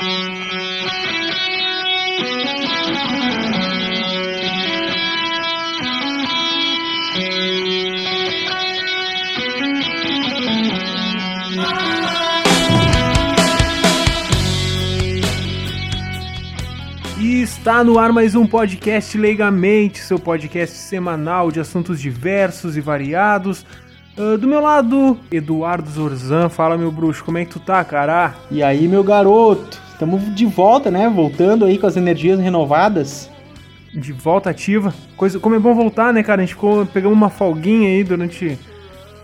Está no ar mais um podcast Leigamente, seu podcast semanal de assuntos diversos e variados. Uh, do meu lado, Eduardo Zorzan. Fala, meu bruxo, como é que tu tá, cara? E aí, meu garoto? Estamos de volta, né? Voltando aí com as energias renovadas. De volta ativa. Coisa, como é bom voltar, né, cara? A gente ficou, pegamos uma folguinha aí durante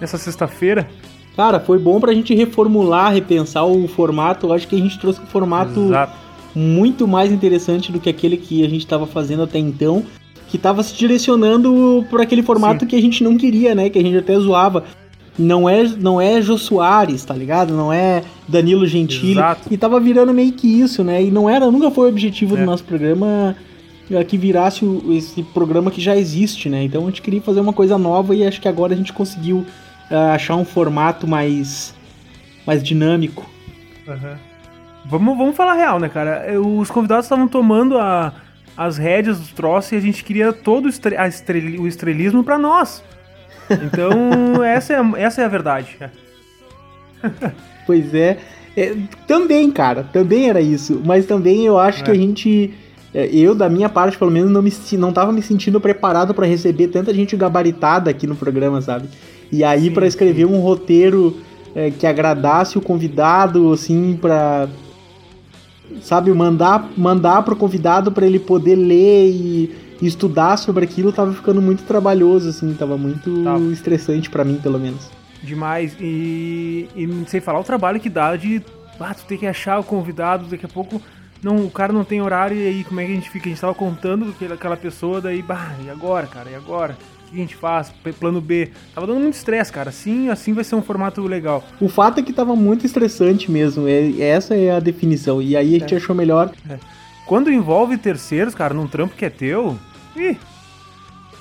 essa sexta-feira. Cara, foi bom pra gente reformular, repensar o formato. Eu acho que a gente trouxe o formato Exato muito mais interessante do que aquele que a gente estava fazendo até então, que estava se direcionando por aquele formato Sim. que a gente não queria, né? Que a gente até zoava. Não é, não é Jô Soares, tá ligado? Não é Danilo Gentili. Exato. E tava virando meio que isso, né? E não era, nunca foi o objetivo é. do nosso programa é, que virasse o, esse programa que já existe, né? Então a gente queria fazer uma coisa nova e acho que agora a gente conseguiu uh, achar um formato mais, mais dinâmico. Uhum. Vamos, vamos falar real, né, cara? Os convidados estavam tomando a, as rédeas dos troços e a gente queria todo o, estre, estrel, o estrelismo para nós. Então, essa, é, essa é a verdade. pois é. é. Também, cara, também era isso. Mas também eu acho é. que a gente. É, eu, da minha parte, pelo menos, não, me, não tava me sentindo preparado para receber tanta gente gabaritada aqui no programa, sabe? E aí, para escrever um roteiro é, que agradasse o convidado, assim, pra sabe, mandar mandar pro convidado para ele poder ler e, estudar sobre aquilo tava ficando muito trabalhoso assim, tava muito tá. estressante para mim, pelo menos. Demais. E, e sem falar o trabalho que dá de ah, tu tem que achar o convidado, daqui a pouco não, o cara não tem horário e aí como é que a gente fica? A gente tava contando com aquela pessoa, daí, bah, e agora, cara? E agora? O que a gente faz? Plano B. Tava dando muito estresse, cara. Assim, assim vai ser um formato legal. O fato é que tava muito estressante mesmo. É, essa é a definição. E aí a gente é. achou melhor. É. Quando envolve terceiros, cara, num trampo que é teu. Ih,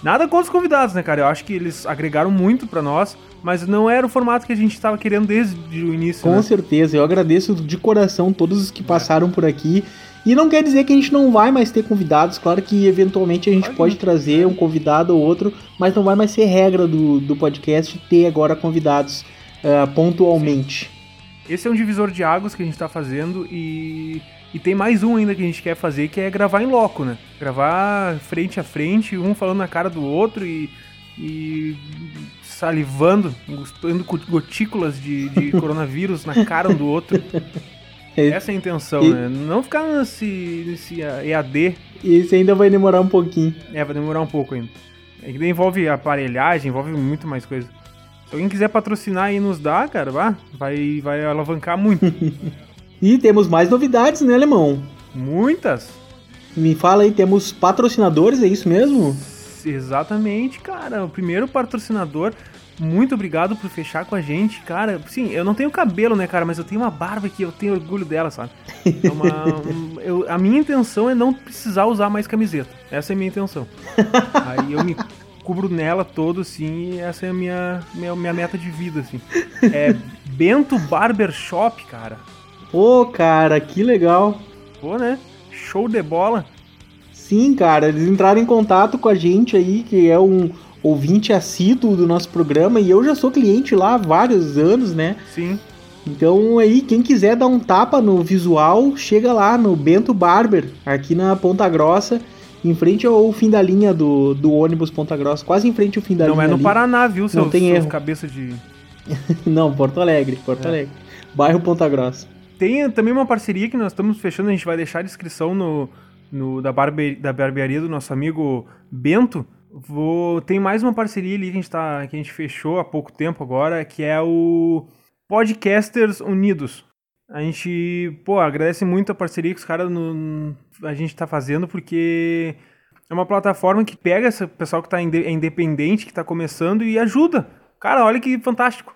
Nada contra os convidados, né, cara? Eu acho que eles agregaram muito para nós, mas não era o formato que a gente estava querendo desde o início. Com né? certeza, eu agradeço de coração todos os que passaram por aqui e não quer dizer que a gente não vai mais ter convidados, claro que eventualmente a gente pode, pode trazer um convidado ou outro, mas não vai mais ser regra do, do podcast ter agora convidados uh, pontualmente. Sim. Esse é um divisor de águas que a gente está fazendo e, e tem mais um ainda que a gente quer fazer, que é gravar em loco, né? Gravar frente a frente, um falando na cara do outro e, e salivando, gostando gotículas de, de coronavírus na cara um do outro. Essa é a intenção, e... né? Não ficar nesse, nesse EAD. E isso ainda vai demorar um pouquinho. É, vai demorar um pouco ainda. É que envolve aparelhagem, envolve muito mais coisa. Se alguém quiser patrocinar e nos dar, cara, vai, vai alavancar muito. e temos mais novidades, né, Alemão? Muitas. Me fala aí, temos patrocinadores, é isso mesmo? Exatamente, cara. O primeiro patrocinador muito obrigado por fechar com a gente, cara. Sim, eu não tenho cabelo, né, cara, mas eu tenho uma barba que eu tenho orgulho dela, sabe? É uma, um, eu, a minha intenção é não precisar usar mais camiseta. Essa é a minha intenção. Aí eu me cubro nela todo, assim, e essa é a minha, minha, minha meta de vida, assim. É Bento Barbershop, cara. Pô, cara, que legal. Pô, né? Show de bola. Sim, cara, eles entraram em contato com a gente aí, que é um ouvinte assíduo do nosso programa e eu já sou cliente lá há vários anos, né? Sim. Então aí, quem quiser dar um tapa no visual, chega lá no Bento Barber, aqui na Ponta Grossa, em frente ao fim da linha do, do ônibus Ponta Grossa, quase em frente ao fim da Não linha. Não é no ali. Paraná, viu, seus, Não tem seus erro. cabeça de... Não, Porto Alegre, Porto é. Alegre. Bairro Ponta Grossa. Tem também uma parceria que nós estamos fechando, a gente vai deixar a descrição no, no da, barbe, da barbearia do nosso amigo Bento, Vou, tem mais uma parceria ali que a gente, tá, que a gente fechou há pouco tempo agora, que é o Podcasters Unidos. A gente, pô, agradece muito a parceria que os caras a gente tá fazendo, porque é uma plataforma que pega esse pessoal que tá é independente, que tá começando e ajuda. Cara, olha que fantástico.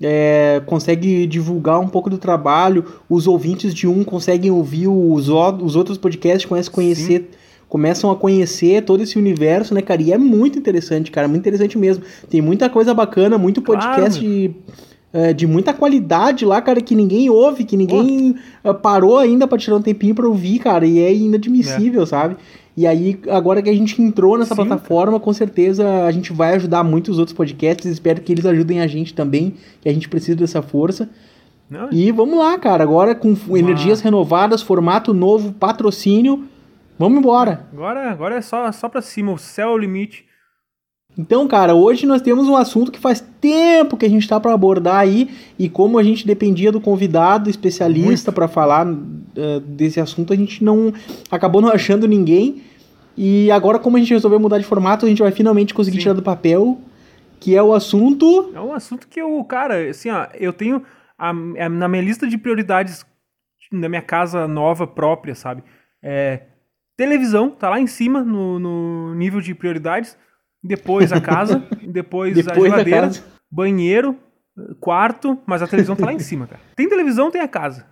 é, consegue divulgar um pouco do trabalho, os ouvintes de um conseguem ouvir os, os outros podcasts, começam a conhecer. Sim. Começam a conhecer todo esse universo, né, cara? E é muito interessante, cara, muito interessante mesmo. Tem muita coisa bacana, muito podcast claro. de, é, de muita qualidade lá, cara, que ninguém ouve, que ninguém oh. parou ainda para tirar um tempinho para ouvir, cara, e é inadmissível, é. sabe? E aí, agora que a gente entrou nessa Sim. plataforma, com certeza a gente vai ajudar muito os outros podcasts. Espero que eles ajudem a gente também, que a gente precisa dessa força. Não. E vamos lá, cara. Agora com energias renovadas, formato novo, patrocínio. Vamos embora. Agora, agora é só, só pra cima, o céu é o limite. Então, cara, hoje nós temos um assunto que faz tempo que a gente está para abordar aí e como a gente dependia do convidado especialista para falar uh, desse assunto, a gente não acabou não achando ninguém. E agora, como a gente resolveu mudar de formato, a gente vai finalmente conseguir Sim. tirar do papel, que é o assunto. É um assunto que eu, cara, assim, ó, eu tenho a, a, na minha lista de prioridades da minha casa nova própria, sabe? É, televisão, tá lá em cima no, no nível de prioridades depois a casa, depois, depois a geladeira, banheiro, quarto, mas a televisão tá lá em cima, cara. Tem televisão, tem a casa.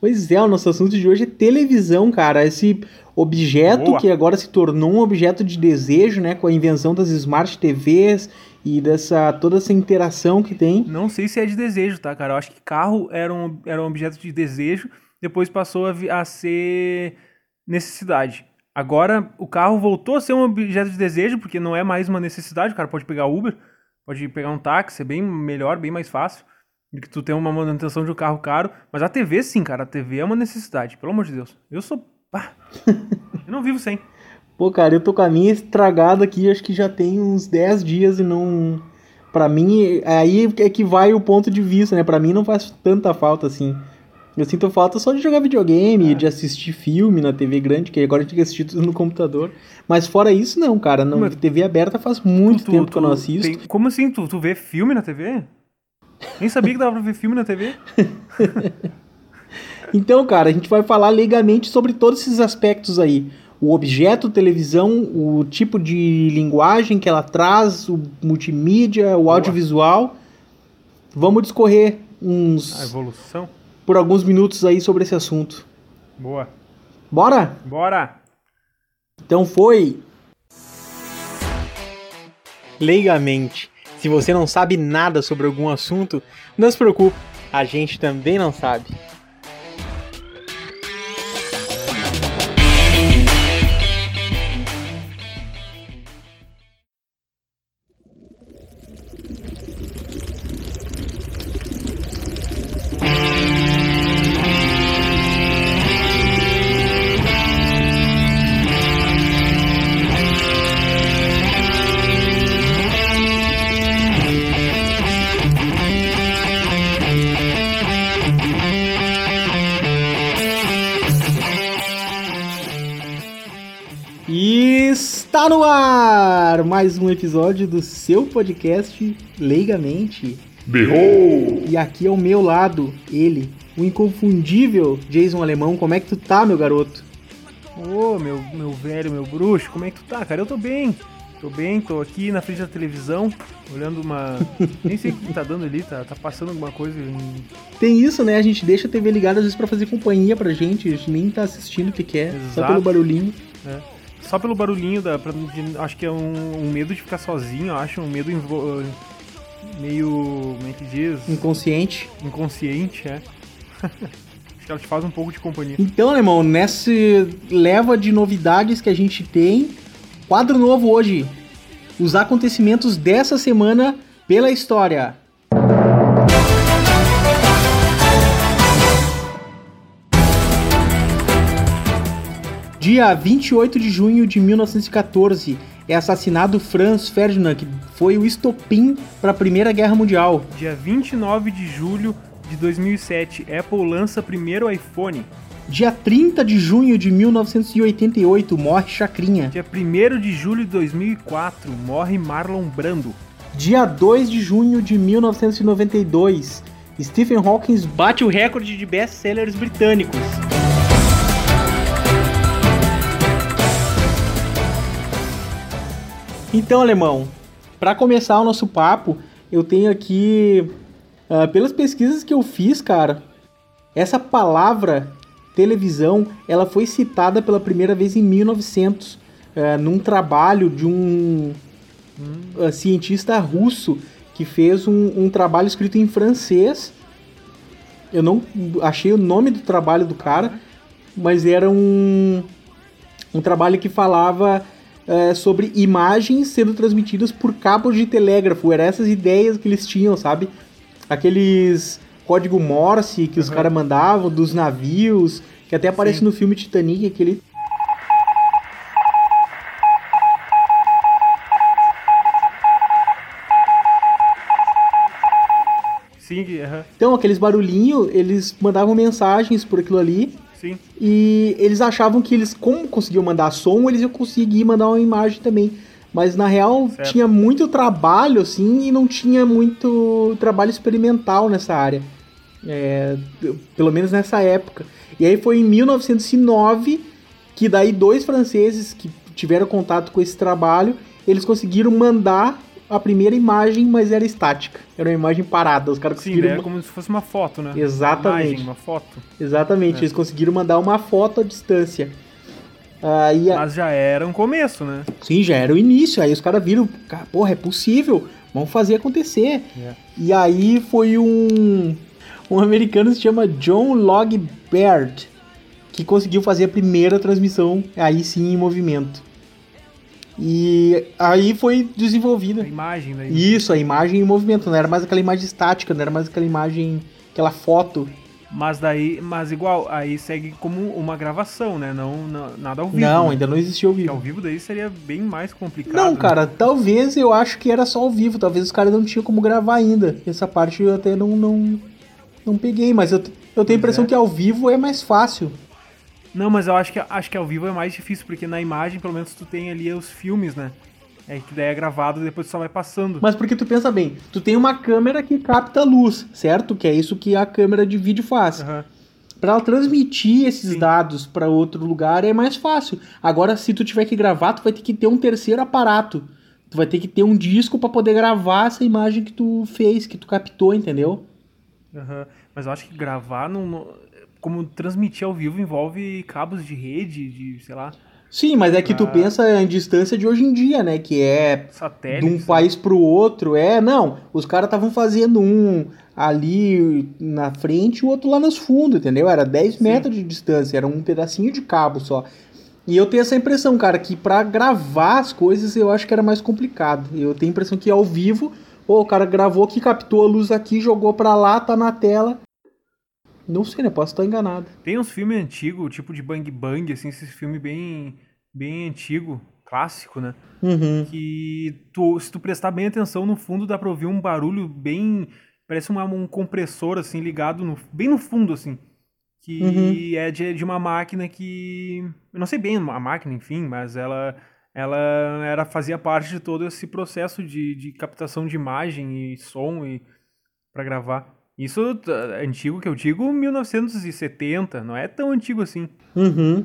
Pois é, o nosso assunto de hoje é televisão, cara. Esse objeto Boa. que agora se tornou um objeto de desejo, né, com a invenção das smart TVs e dessa toda essa interação que tem. Não sei se é de desejo, tá, cara? Eu acho que carro era um, era um objeto de desejo, depois passou a, a ser necessidade. Agora, o carro voltou a ser um objeto de desejo, porque não é mais uma necessidade. O cara pode pegar Uber, pode pegar um táxi, é bem melhor, bem mais fácil do que tu ter uma manutenção de um carro caro. Mas a TV, sim, cara, a TV é uma necessidade, pelo amor de Deus. Eu sou. Pá, eu não vivo sem. Pô, cara, eu tô com a minha estragada aqui, acho que já tem uns 10 dias e não. Pra mim, aí é que vai o ponto de vista, né? Pra mim não faz tanta falta assim. Eu sinto falta só de jogar videogame, é. de assistir filme na TV grande, que agora a gente tem que assistir tudo no computador. Mas fora isso, não, cara. Não, Mas, TV aberta faz muito tu, tempo tu, que eu não assisto. Tem, como assim? Tu, tu vê filme na TV? Nem sabia que dava pra ver filme na TV. então, cara, a gente vai falar legalmente sobre todos esses aspectos aí. O objeto televisão, o tipo de linguagem que ela traz, o multimídia, o Boa. audiovisual. Vamos discorrer uns. A evolução por alguns minutos aí sobre esse assunto. Boa. Bora? Bora! Então foi. Leigamente, se você não sabe nada sobre algum assunto, não se preocupe, a gente também não sabe. Mais um episódio do seu podcast Leigamente. Behold! E aqui ao meu lado, ele, o inconfundível Jason Alemão. Como é que tu tá, meu garoto? Ô, oh, meu, meu velho, meu bruxo, como é que tu tá, cara? Eu tô bem. Tô bem, tô aqui na frente da televisão, olhando uma. Nem sei o que tá dando ali, tá, tá passando alguma coisa. Tem isso, né? A gente deixa a TV ligada às vezes pra fazer companhia pra gente, a gente nem tá assistindo o que quer, Exato. só pelo barulhinho. É só pelo barulhinho, da, pra, de, acho que é um, um, medo de ficar sozinho, acho, um medo meio. como é que diz? Inconsciente. Inconsciente, é. acho que ela te faz um pouco de companhia. Então, alemão, nessa leva de novidades que a gente tem, quadro novo hoje. Os acontecimentos dessa semana pela história. Dia 28 de junho de 1914 é assassinado Franz Ferdinand, que foi o estopim para a Primeira Guerra Mundial. Dia 29 de julho de 2007, Apple lança primeiro iPhone. Dia 30 de junho de 1988, morre Chacrinha. Dia 1 de julho de 2004, morre Marlon Brando. Dia 2 de junho de 1992, Stephen Hawking bate o recorde de best-sellers britânicos. Então, alemão, para começar o nosso papo, eu tenho aqui, uh, pelas pesquisas que eu fiz, cara, essa palavra televisão, ela foi citada pela primeira vez em 1900, uh, é, num trabalho de um uh, cientista russo que fez um, um, trabalho escrito em francês. Eu não achei o nome do trabalho do cara, mas era um, um trabalho que falava uh, sobre imagens sendo transmitidas por cabos de telégrafo. Eram essas ideias que eles tinham, sabe? Aqueles código Morse que os caras mandavam dos navios, que até aparece Sim. no filme Titanic, aquele. Sim, uhum. Então, aqueles barulhinhos, eles mandavam mensagens por aquilo ali. Sim. E eles achavam que eles, como conseguiam mandar som, eles iam conseguir mandar uma imagem também. Mas na real certo. tinha muito trabalho, assim, e não tinha muito trabalho experimental nessa área. É, pelo menos nessa época. E aí foi em 1909 que daí dois franceses que tiveram contato com esse trabalho, eles conseguiram mandar a primeira imagem, mas era estática. Era uma imagem parada. Os caras conseguiram. Sim, era como se fosse uma foto, né? Exatamente. Uma, imagem, uma foto. Exatamente. É. Eles conseguiram mandar uma foto à distância. Aí, Mas já era um começo, né? Sim, já era o início. Aí os caras viram, porra, é possível. Vamos fazer acontecer. É. E aí foi um um americano se chama John Log Baird, que conseguiu fazer a primeira transmissão, aí sim em movimento. E aí foi desenvolvida. A imagem, né? Isso, a imagem em movimento, não era mais aquela imagem estática, não era mais aquela imagem, aquela foto. Mas daí, mas igual, aí segue como uma gravação, né? Não, não nada ao vivo. Não, né? ainda não existia ao vivo. Porque ao vivo daí seria bem mais complicado. Não, né? cara, talvez eu acho que era só ao vivo, talvez os caras não tinham como gravar ainda. Essa parte eu até não, não, não peguei, mas eu, eu tenho a impressão é. que ao vivo é mais fácil. Não, mas eu acho que, acho que ao vivo é mais difícil, porque na imagem, pelo menos, tu tem ali os filmes, né? É que daí é gravado e depois só vai passando. Mas porque tu pensa bem, tu tem uma câmera que capta luz, certo? Que é isso que a câmera de vídeo faz. Uhum. Para ela transmitir esses Sim. dados para outro lugar é mais fácil. Agora, se tu tiver que gravar, tu vai ter que ter um terceiro aparato. Tu vai ter que ter um disco para poder gravar essa imagem que tu fez, que tu captou, entendeu? Uhum. Mas eu acho que gravar, no, como transmitir ao vivo, envolve cabos de rede, de, sei lá. Sim, mas é que tu pensa em distância de hoje em dia, né? Que é Satélite, de um país pro outro. É, não. Os caras estavam fazendo um ali na frente e o outro lá nos fundos, entendeu? Era 10 Sim. metros de distância, era um pedacinho de cabo só. E eu tenho essa impressão, cara, que para gravar as coisas eu acho que era mais complicado. Eu tenho a impressão que ao vivo Pô, o cara gravou aqui, captou a luz aqui, jogou pra lá, tá na tela. Não sei, né? Posso estar enganado. Tem uns filmes antigos, tipo de Bang Bang, assim, esse filme bem, bem antigo, clássico, né? Uhum. Que tu, se tu prestar bem atenção, no fundo dá pra ouvir um barulho bem. Parece uma, um compressor, assim, ligado no, bem no fundo, assim. Que uhum. é de, de uma máquina que. Eu não sei bem a máquina, enfim, mas ela ela era fazia parte de todo esse processo de, de captação de imagem e som e para gravar. Isso antigo que eu digo, 1970, não é tão antigo assim. Uhum.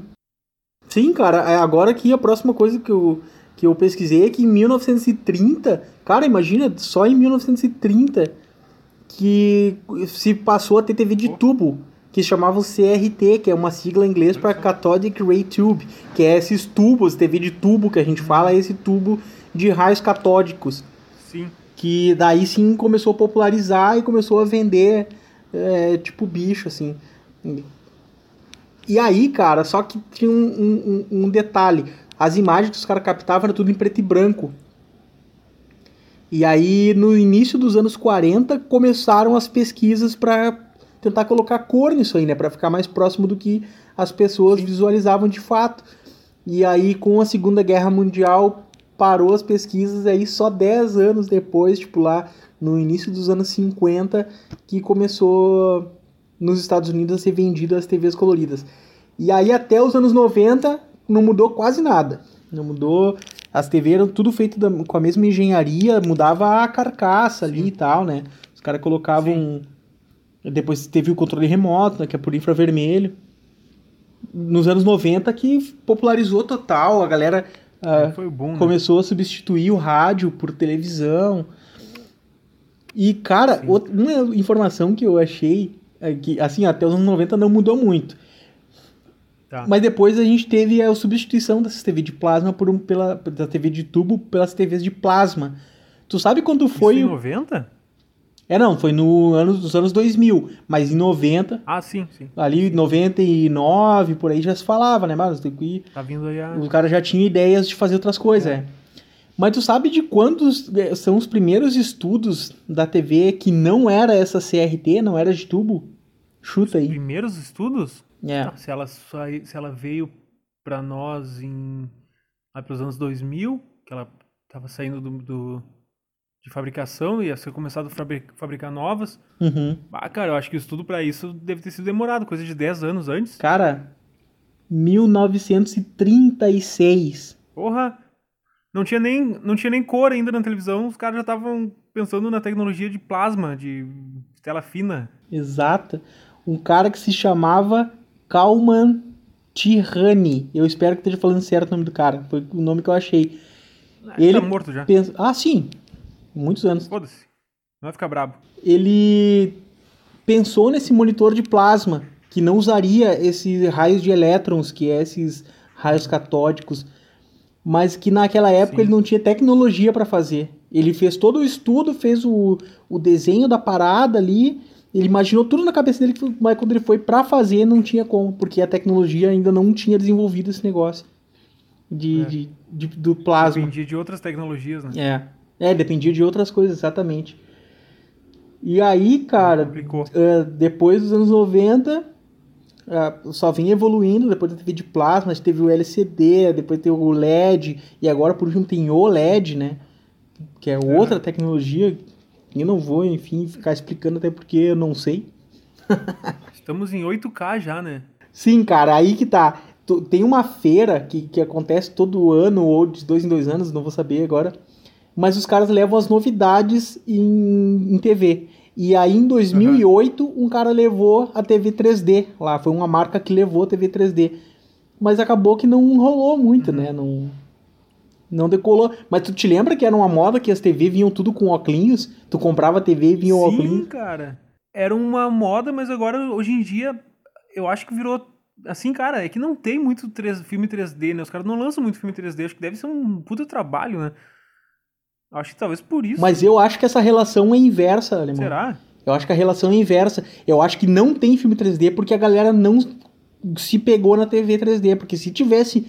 Sim, cara, é agora aqui a próxima coisa que eu, que eu pesquisei é que em 1930, cara, imagina, só em 1930 que se passou a ter TV de tubo que chamavam CRT, que é uma sigla em inglês para Cathodic Ray Tube, que é esses tubos, TV de tubo que a gente fala, é esse tubo de raios catódicos. Sim. Que daí sim começou a popularizar e começou a vender é, tipo bicho, assim. E aí, cara, só que tinha um, um, um detalhe. As imagens que os caras captavam eram tudo em preto e branco. E aí, no início dos anos 40, começaram as pesquisas para tentar colocar cor nisso aí, né? Para ficar mais próximo do que as pessoas visualizavam de fato. E aí, com a Segunda Guerra Mundial, parou as pesquisas, aí só 10 anos depois, tipo lá no início dos anos 50, que começou nos Estados Unidos a ser vendidas as TVs coloridas. E aí até os anos 90 não mudou quase nada. Não mudou As TV eram tudo feito da, com a mesma engenharia, mudava a carcaça Sim. ali e tal, né? Os caras colocavam. Sim. Depois teve o controle remoto, né, que é por infravermelho. Nos anos 90 que popularizou total, a galera uh, bom, né? começou a substituir o rádio por televisão. E, cara, uma informação que eu achei é que, assim, até os anos 90 não mudou muito. Tá. Mas depois a gente teve a substituição dessas TV de plasma por um, pela, da TV de tubo pelas TVs de plasma. Tu sabe quando foi. Isso em 90? É, não, foi no ano, nos anos 2000, mas em 90. Ah, sim, sim. Ali, 99, por aí já se falava, né, mas tem que Tá vindo aí a... Os caras já tinham ideias de fazer outras coisas, é. é. Mas tu sabe de quantos é, são os primeiros estudos da TV que não era essa CRT, não era de tubo? Chuta aí. Os primeiros estudos? É. Tá, se, ela se ela veio para nós em lá para os anos 2000, que ela estava saindo do, do, de fabricação e ia ser começado a fabricar, fabricar novas. Uhum. Ah, cara, eu acho que o estudo para isso deve ter sido demorado, coisa de 10 anos antes. Cara, 1936. Porra! Não tinha nem, não tinha nem cor ainda na televisão, os caras já estavam pensando na tecnologia de plasma, de tela fina. Exato. Um cara que se chamava Kalman Tirani. Eu espero que esteja falando certo o nome do cara. Foi o nome que eu achei. Ah, ele tá morto já. Pensa... Ah, sim. Muitos anos. Foda-se. Não vai ficar brabo. Ele pensou nesse monitor de plasma que não usaria esses raios de elétrons, que é esses raios catódicos, mas que naquela época Sim. ele não tinha tecnologia para fazer. Ele fez todo o estudo, fez o, o desenho da parada ali, ele imaginou tudo na cabeça dele, mas quando ele foi para fazer não tinha como, porque a tecnologia ainda não tinha desenvolvido esse negócio de, é. de, de, do plasma. Dependia de outras tecnologias, né? É, é dependia de outras coisas, exatamente. E aí, cara, uh, depois dos anos 90, uh, é, só vinha evoluindo, depois teve de plasma, teve o LCD, depois teve o LED, e agora por último tem o LED, né? Que é outra tecnologia eu não vou, enfim, ficar explicando até porque eu não sei. Estamos em 8K já, né? Sim, cara, aí que tá. Tem uma feira que, que acontece todo ano, ou de dois em dois anos, não vou saber agora. Mas os caras levam as novidades em, em TV. E aí em 2008, uhum. um cara levou a TV 3D lá. Foi uma marca que levou a TV 3D. Mas acabou que não rolou muito, uhum. né? Não, não decolou. Mas tu te lembra que era uma moda que as TV vinham tudo com óculos? Tu comprava a TV e vinha o óculos? Sim, cara. Era uma moda, mas agora, hoje em dia, eu acho que virou. Assim, cara, é que não tem muito 3, filme 3D, né? Os caras não lançam muito filme 3D. Acho que deve ser um puta trabalho, né? Acho que talvez por isso. Mas eu acho que essa relação é inversa, Alemão. Será? Eu acho que a relação é inversa. Eu acho que não tem filme 3D porque a galera não se pegou na TV 3D. Porque se tivesse,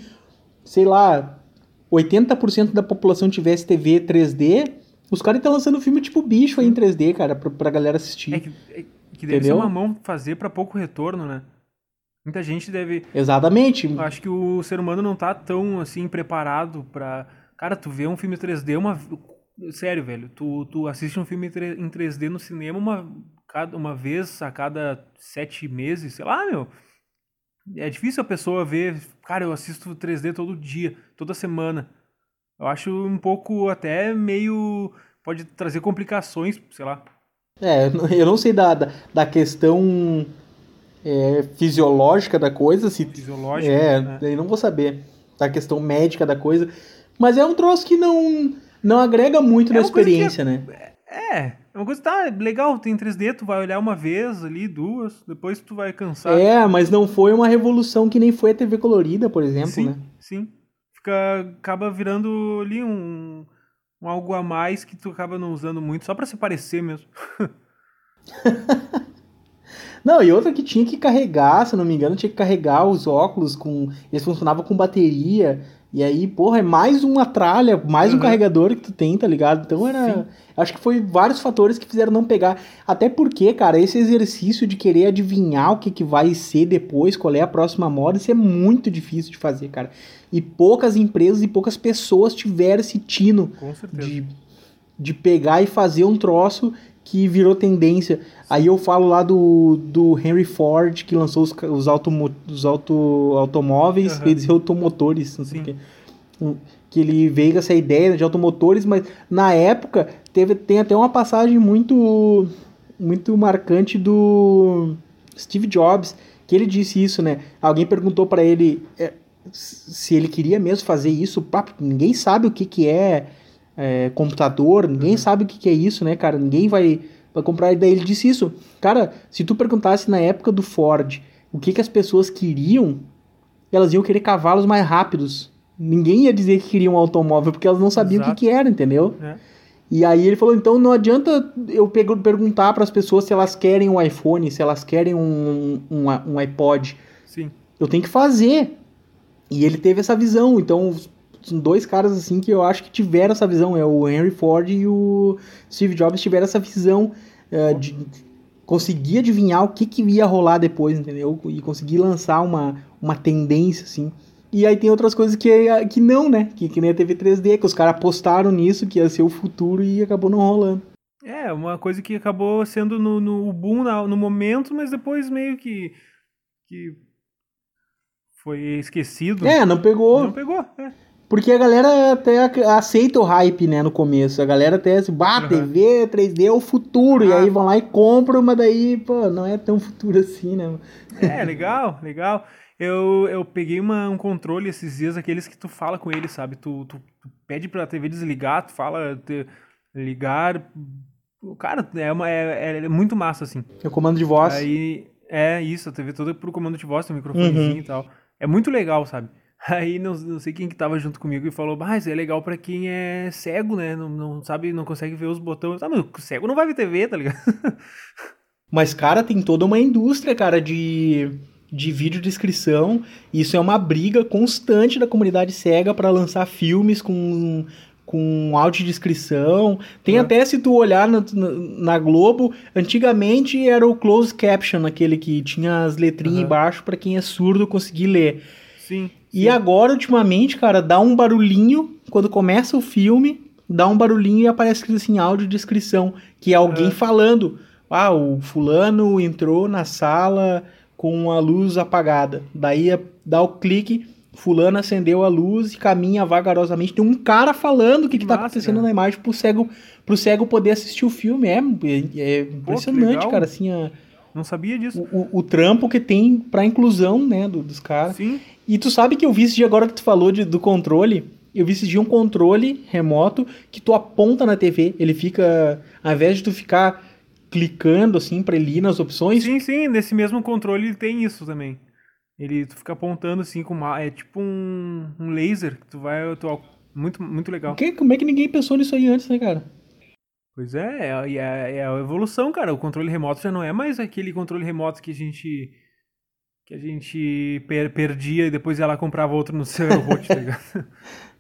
sei lá, 80% da população tivesse TV 3D, os caras estão lançando filme tipo bicho aí em 3D, cara, pra, pra galera assistir. É que, é que deve Entendeu? ser uma mão fazer para pouco retorno, né? Muita gente deve. Exatamente. Eu acho que o ser humano não tá tão assim preparado para Cara, tu vê um filme 3D, uma. Sério, velho. Tu, tu assiste um filme em 3D no cinema uma, uma vez a cada sete meses, sei lá, meu. É difícil a pessoa ver, cara, eu assisto 3D todo dia, toda semana. Eu acho um pouco até meio. pode trazer complicações, sei lá. É, eu não sei da, da, da questão é, fisiológica da coisa, se. Fisiológica? É, né? eu não vou saber. Da questão médica da coisa. Mas é um troço que não, não agrega muito é na experiência, é, né? É, é uma coisa tá legal, tem 3D, tu vai olhar uma vez ali, duas, depois tu vai cansar. É, mas não foi uma revolução que nem foi a TV colorida, por exemplo, sim, né? Sim. Fica acaba virando ali um, um algo a mais que tu acaba não usando muito, só para se parecer mesmo. não, e outra que tinha que carregar, se não me engano, tinha que carregar os óculos com, eles funcionavam com bateria. E aí, porra, é mais uma tralha, mais uhum. um carregador que tu tem, tá ligado? Então era. Sim. Acho que foi vários fatores que fizeram não pegar. Até porque, cara, esse exercício de querer adivinhar o que, que vai ser depois, qual é a próxima moda, isso é muito difícil de fazer, cara. E poucas empresas e poucas pessoas tiveram esse tino de, de pegar e fazer um troço que virou tendência. Aí eu falo lá do, do Henry Ford, que lançou os, os, automo, os auto, automóveis, uhum. eles automotores, não sei o quê. que ele veio com essa ideia de automotores, mas na época teve, tem até uma passagem muito, muito marcante do Steve Jobs, que ele disse isso, né? Alguém perguntou para ele é, se ele queria mesmo fazer isso. Pá, ninguém sabe o que, que é, é computador, ninguém uhum. sabe o que, que é isso, né, cara? Ninguém vai, vai comprar. E daí ele disse isso. Cara, se tu perguntasse na época do Ford o que, que as pessoas queriam, elas iam querer cavalos mais rápidos. Ninguém ia dizer que queria um automóvel, porque elas não sabiam Exato. o que, que era, entendeu? É. E aí ele falou, então não adianta eu perguntar para as pessoas se elas querem um iPhone, se elas querem um, um, um iPod. Sim. Eu tenho que fazer. E ele teve essa visão. Então, são dois caras assim que eu acho que tiveram essa visão. É o Henry Ford e o Steve Jobs tiveram essa visão uh, de conseguir adivinhar o que, que ia rolar depois, entendeu? E conseguir lançar uma, uma tendência, assim. E aí tem outras coisas que, que não, né? Que, que nem a TV 3D, que os caras apostaram nisso, que ia ser o futuro e acabou não rolando. É, uma coisa que acabou sendo no, no boom na, no momento, mas depois meio que, que foi esquecido. É, não pegou. Não pegou, é. Porque a galera até aceita o hype, né, no começo. A galera até assim, bah, uhum. TV, 3D é o futuro. Ah. E aí vão lá e compram, mas daí, pô, não é tão futuro assim, né? É, legal, legal. Eu, eu peguei uma, um controle esses dias, aqueles que tu fala com ele, sabe? Tu, tu, tu pede pra TV desligar, tu fala te, ligar. Cara, é, uma, é, é muito massa, assim. É o comando de voz. Aí, é isso, a TV toda pro comando de voz, tem um microfonezinho uhum. e tal. É muito legal, sabe? Aí não, não sei quem que tava junto comigo e falou, mas é legal para quem é cego, né? Não, não sabe, não consegue ver os botões. Ah, mas o cego não vai ver TV, tá ligado? Mas, cara, tem toda uma indústria, cara, de de vídeo descrição. Isso é uma briga constante da comunidade cega para lançar filmes com com audiodescrição. Tem é. até, se tu olhar na, na, na, Globo, antigamente era o closed caption, aquele que tinha as letrinhas uhum. embaixo para quem é surdo conseguir ler. Sim. E sim. agora, ultimamente, cara, dá um barulhinho quando começa o filme, dá um barulhinho e aparece escrito assim, audiodescrição, que é alguém uhum. falando. Ah, o fulano entrou na sala com a luz apagada. Daí dá o clique, fulano acendeu a luz e caminha vagarosamente. Tem um cara falando o que, está acontecendo cara. na imagem pro cego, pro cego poder assistir o filme. É, é, é impressionante, Pô, cara, assim, a, não sabia disso. O, o, o, trampo que tem pra inclusão, né, do, dos caras. Sim. E tu sabe que eu vi esse dia, agora que tu falou de, do controle, eu vi esse dia um controle remoto que tu aponta na TV, ele fica, ao invés de tu ficar clicando assim para ele ir nas opções. Sim, sim, nesse mesmo controle tem isso também. Ele tu fica apontando assim com uma, é tipo um, um laser que tu vai tu, muito muito legal. Que, como é que ninguém pensou nisso aí antes, né, cara? Pois é, é, é, é a evolução, cara. O controle remoto já não é mais aquele controle remoto que a gente que a gente per, perdia e depois ia lá comprava outro no seu tá ligado?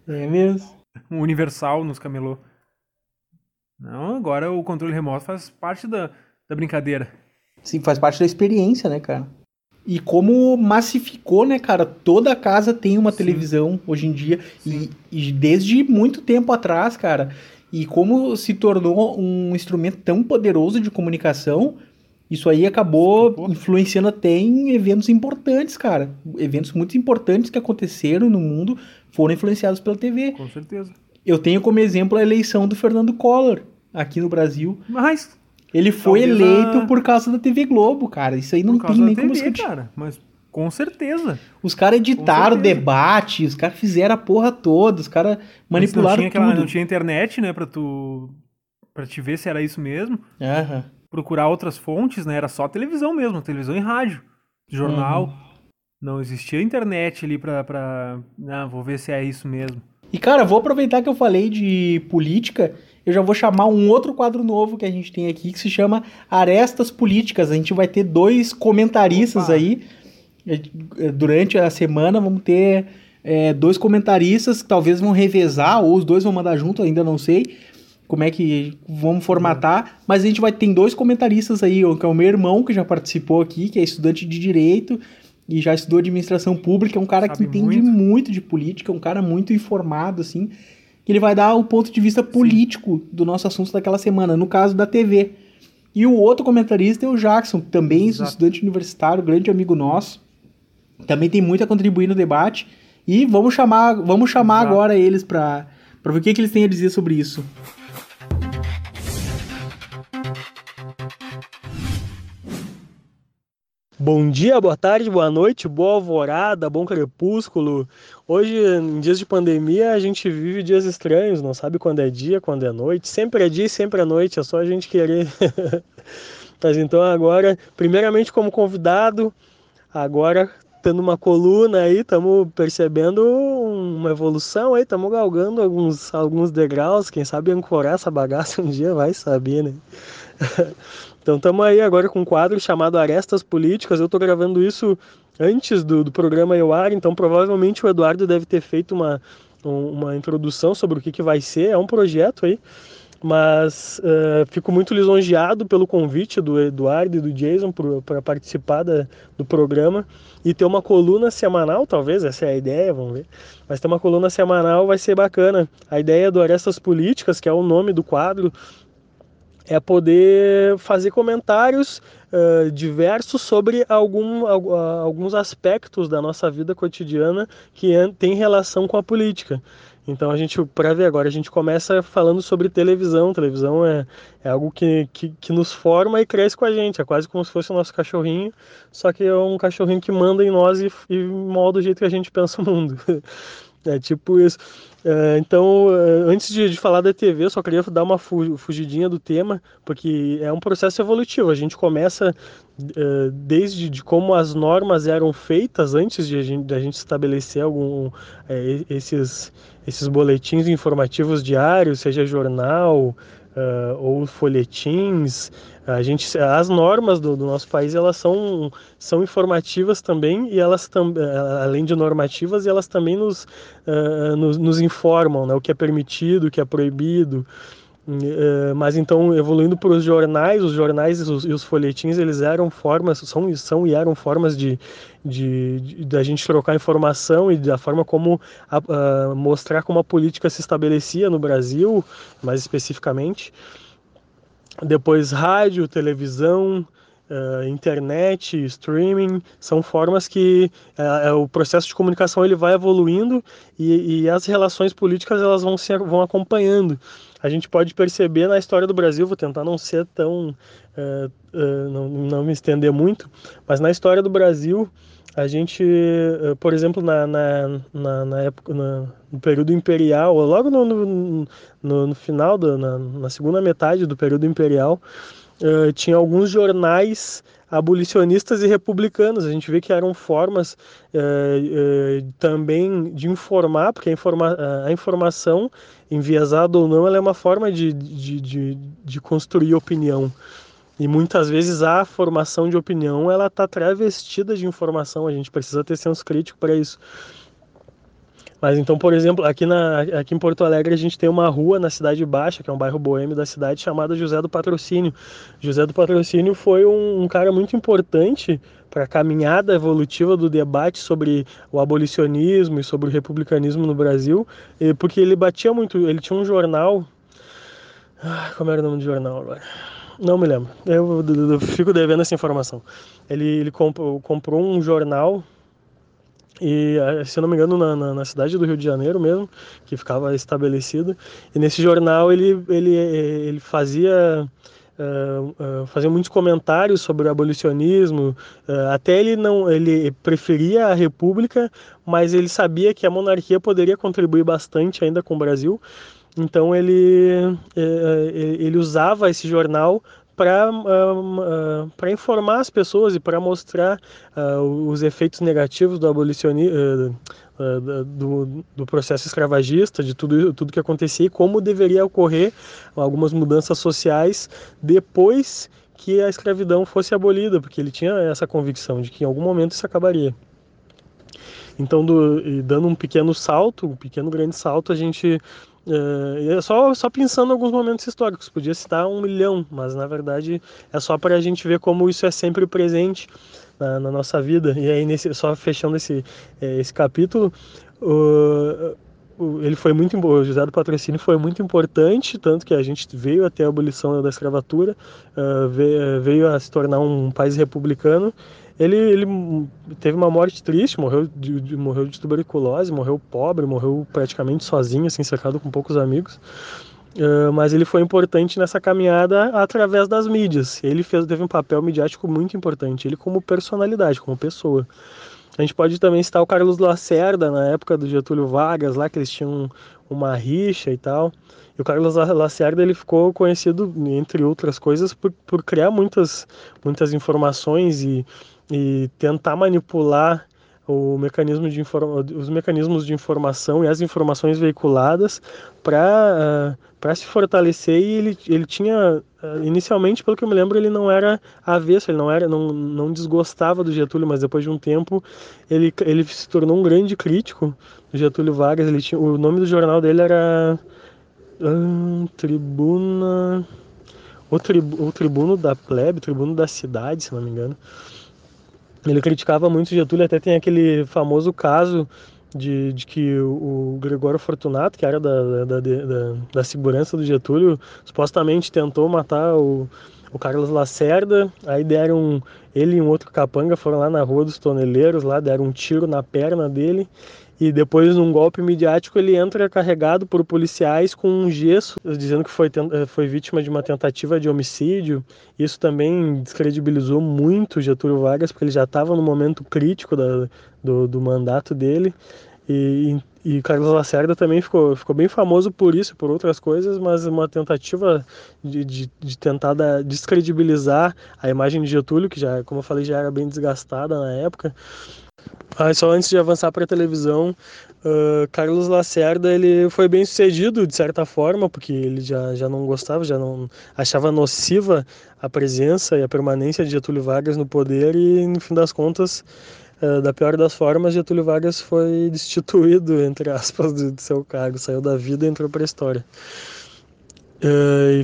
É mesmo. Um universal nos camelô. Não, agora o controle remoto faz parte da, da brincadeira. Sim, faz parte da experiência, né, cara? E como massificou, né, cara? Toda casa tem uma Sim. televisão hoje em dia. E, e, desde muito tempo atrás, cara. E como se tornou um instrumento tão poderoso de comunicação, isso aí acabou influenciando até em eventos importantes, cara. Eventos muito importantes que aconteceram no mundo foram influenciados pela TV. Com certeza. Eu tenho como exemplo a eleição do Fernando Collor aqui no Brasil. Mas. Ele foi eleito a... por causa da TV Globo, cara. Isso aí não tem nem como discutir. cara, mas com certeza. Os caras editaram o debate, os caras fizeram a porra toda, os caras manipularam não tinha tudo. não tinha internet, né, pra tu. pra te ver se era isso mesmo. Uhum. Procurar outras fontes, né? Era só televisão mesmo, televisão e rádio. Jornal. Uhum. Não existia internet ali pra. pra... Não, vou ver se é isso mesmo. E, cara, vou aproveitar que eu falei de política eu já vou chamar um outro quadro novo que a gente tem aqui, que se chama Arestas Políticas. A gente vai ter dois comentaristas Opa. aí durante a semana. Vamos ter é, dois comentaristas que talvez vão revezar, ou os dois vão mandar junto, ainda não sei como é que vamos formatar, mas a gente vai ter dois comentaristas aí, que é o meu irmão, que já participou aqui, que é estudante de Direito, e já estudou administração pública, é um cara Sabe que entende muito. muito de política, é um cara muito informado, assim, que ele vai dar o ponto de vista político Sim. do nosso assunto daquela semana, no caso da TV. E o outro comentarista é o Jackson, também Exato. estudante universitário, grande amigo nosso. Também tem muito a contribuir no debate. E vamos chamar, vamos chamar agora eles para ver o que, que eles têm a dizer sobre isso. Bom dia, boa tarde, boa noite, boa alvorada, bom crepúsculo. Hoje, em dias de pandemia, a gente vive dias estranhos, não sabe quando é dia, quando é noite. Sempre é dia e sempre é noite, é só a gente querer. Mas então agora, primeiramente como convidado, agora tendo uma coluna aí, estamos percebendo uma evolução aí, estamos galgando alguns, alguns degraus, quem sabe ancorar essa bagaça um dia vai saber, né? Então estamos aí agora com um quadro chamado Arestas Políticas. Eu estou gravando isso antes do, do programa Eu Ar, então provavelmente o Eduardo deve ter feito uma, uma introdução sobre o que, que vai ser. É um projeto aí, mas uh, fico muito lisonjeado pelo convite do Eduardo e do Jason para participar da, do programa e ter uma coluna semanal, talvez, essa é a ideia, vamos ver. Mas ter uma coluna semanal vai ser bacana. A ideia do Arestas Políticas, que é o nome do quadro, é poder fazer comentários uh, diversos sobre algum, uh, alguns aspectos da nossa vida cotidiana que tem relação com a política. Então a gente, para ver agora, a gente começa falando sobre televisão. Televisão é, é algo que, que, que, nos forma e cresce com a gente. É quase como se fosse o nosso cachorrinho, só que é um cachorrinho que manda em nós e, e molda o jeito que a gente pensa o mundo. é tipo isso. É, então, é, antes de, falar da TV, eu só queria dar uma fugidinha do tema, porque é um processo evolutivo. A gente começa é, desde de como as normas eram feitas antes de a gente, de a gente estabelecer algum, esses, esses boletins informativos diários, seja jornal, uh, ou folhetins. A gente, as normas do, do, nosso país elas são, são informativas também e elas tam, eh, além de normativas elas também nos, uh, nos, nos, informam né, o que é permitido, o que é proibido. Uh, mas então evoluindo para os jornais, os jornais e os, e os, folhetins eles eram formas, são, são e eram formas de, de, de, de a gente trocar informação e da forma como a, a mostrar como a política se estabelecia no Brasil, mais especificamente. Depois rádio, televisão, uh, internet, streaming, são formas que uh, o processo de comunicação ele vai evoluindo e, e, as relações políticas elas vão, se, vão acompanhando. A gente pode perceber na história do Brasil, vou tentar não ser tão, uh, não, não me estender muito, mas na história do Brasil a gente, por exemplo, na, na, na, na época, na, no período imperial, logo no, no, no, no final, da, na, na, segunda metade do período imperial, uh, tinha alguns jornais abolicionistas e republicanos. A gente vê que eram formas uh, uh, também de informar, porque a, informa a informação, enviesada ou não, ela é uma forma de, de, de, de construir opinião. E muitas vezes a formação de opinião ela está travestida de informação. A gente precisa ter senso crítico para isso. Mas então, por exemplo, aqui, na, aqui em Porto Alegre a gente tem uma rua na Cidade Baixa, que é um bairro boêmio da cidade, chamada José do Patrocínio. José do Patrocínio foi um, um cara muito importante para a caminhada evolutiva do debate sobre o abolicionismo e sobre o republicanismo no Brasil, porque ele batia muito, ele tinha um jornal, ah, como era o nome do jornal agora? Não me lembro. Eu, eu, eu fico devendo essa informação. Ele, ele comprou, comprou um jornal e eh, se eu não me engano na, na, na, cidade do Rio de Janeiro mesmo que ficava estabelecido. E nesse jornal ele ele, ele fazia uh, uh, fazia muitos comentários sobre o abolicionismo uh, até ele não ele preferia a república mas ele sabia que a monarquia poderia contribuir bastante ainda com o Brasil. Então ele ele usava esse jornal para uh, uh, informar as pessoas e para mostrar uh, os efeitos negativos do abolicionismo, do, do, processo escravagista, de tudo, tudo que acontecia e como deveria ocorrer algumas mudanças sociais depois que a escravidão fosse abolida, porque ele tinha essa convicção de que em algum momento isso acabaria. Então, do, dando um pequeno salto, um pequeno grande salto, a gente é, só, só pensando em alguns momentos históricos, podia citar um milhão, mas na verdade é só para a gente ver como isso é sempre presente na, na nossa vida. E aí, nesse, só fechando esse, é, esse capítulo, o, ele foi muito o José do Patrocínio foi muito importante tanto que a gente veio até a abolição da escravatura uh, veio, a se tornar um país republicano ele, ele teve uma morte triste, morreu de, de, morreu de tuberculose, morreu pobre, morreu praticamente sozinho, assim, cercado com poucos amigos. Uh, mas ele foi importante nessa caminhada através das mídias. Ele fez, teve um papel midiático muito importante, ele como personalidade, como pessoa. A gente pode também citar o Carlos Lacerda, na época do Getúlio Vargas, lá que eles tinham uma rixa e tal. E o Carlos Lacerda ele ficou conhecido, entre outras coisas, por, por criar muitas, muitas informações e, e tentar manipular o mecanismo de os mecanismos de informação e as informações veiculadas para uh, para se fortalecer e ele, ele tinha uh, inicialmente pelo que eu me lembro ele não era avesso ele não era não, não desgostava do Getúlio mas depois de um tempo ele, ele se tornou um grande crítico do Getúlio Vargas. Ele tinha o nome do jornal dele era uh, Tribuna o, tribu, o Tribuno da Plebe Tribuno da Cidade se não me engano ele criticava muito Getúlio, até tem aquele famoso caso de, de que o, o Gregório Fortunato, que era da, da, da, da, segurança do Getúlio, supostamente tentou matar o, o Carlos Lacerda, aí deram ele e um outro capanga foram lá na Rua dos Toneleiros, lá deram um tiro na perna dele e depois num golpe midiático ele entra carregado por policiais com um gesso dizendo que foi, eh, foi vítima de uma tentativa de homicídio. Isso também descredibilizou muito Getúlio Vargas porque ele já estava no momento crítico da, do, do mandato dele e, e Carlos Lacerda também ficou, ficou bem famoso por isso, por outras coisas, mas uma tentativa de, de, de tentar da, descredibilizar a imagem de Getúlio, que já, como eu falei, já era bem desgastada na época. Ah, só antes de avançar para a televisão, uh, Carlos Lacerda ele foi bem sucedido de certa forma, porque ele já, já não gostava, já não achava nociva a presença e a permanência de Getúlio Vargas no poder e no fim das contas, uh, da pior das formas, Getúlio Vargas foi destituído entre aspas do, do seu cargo, saiu da vida e entrou para a história. Uh,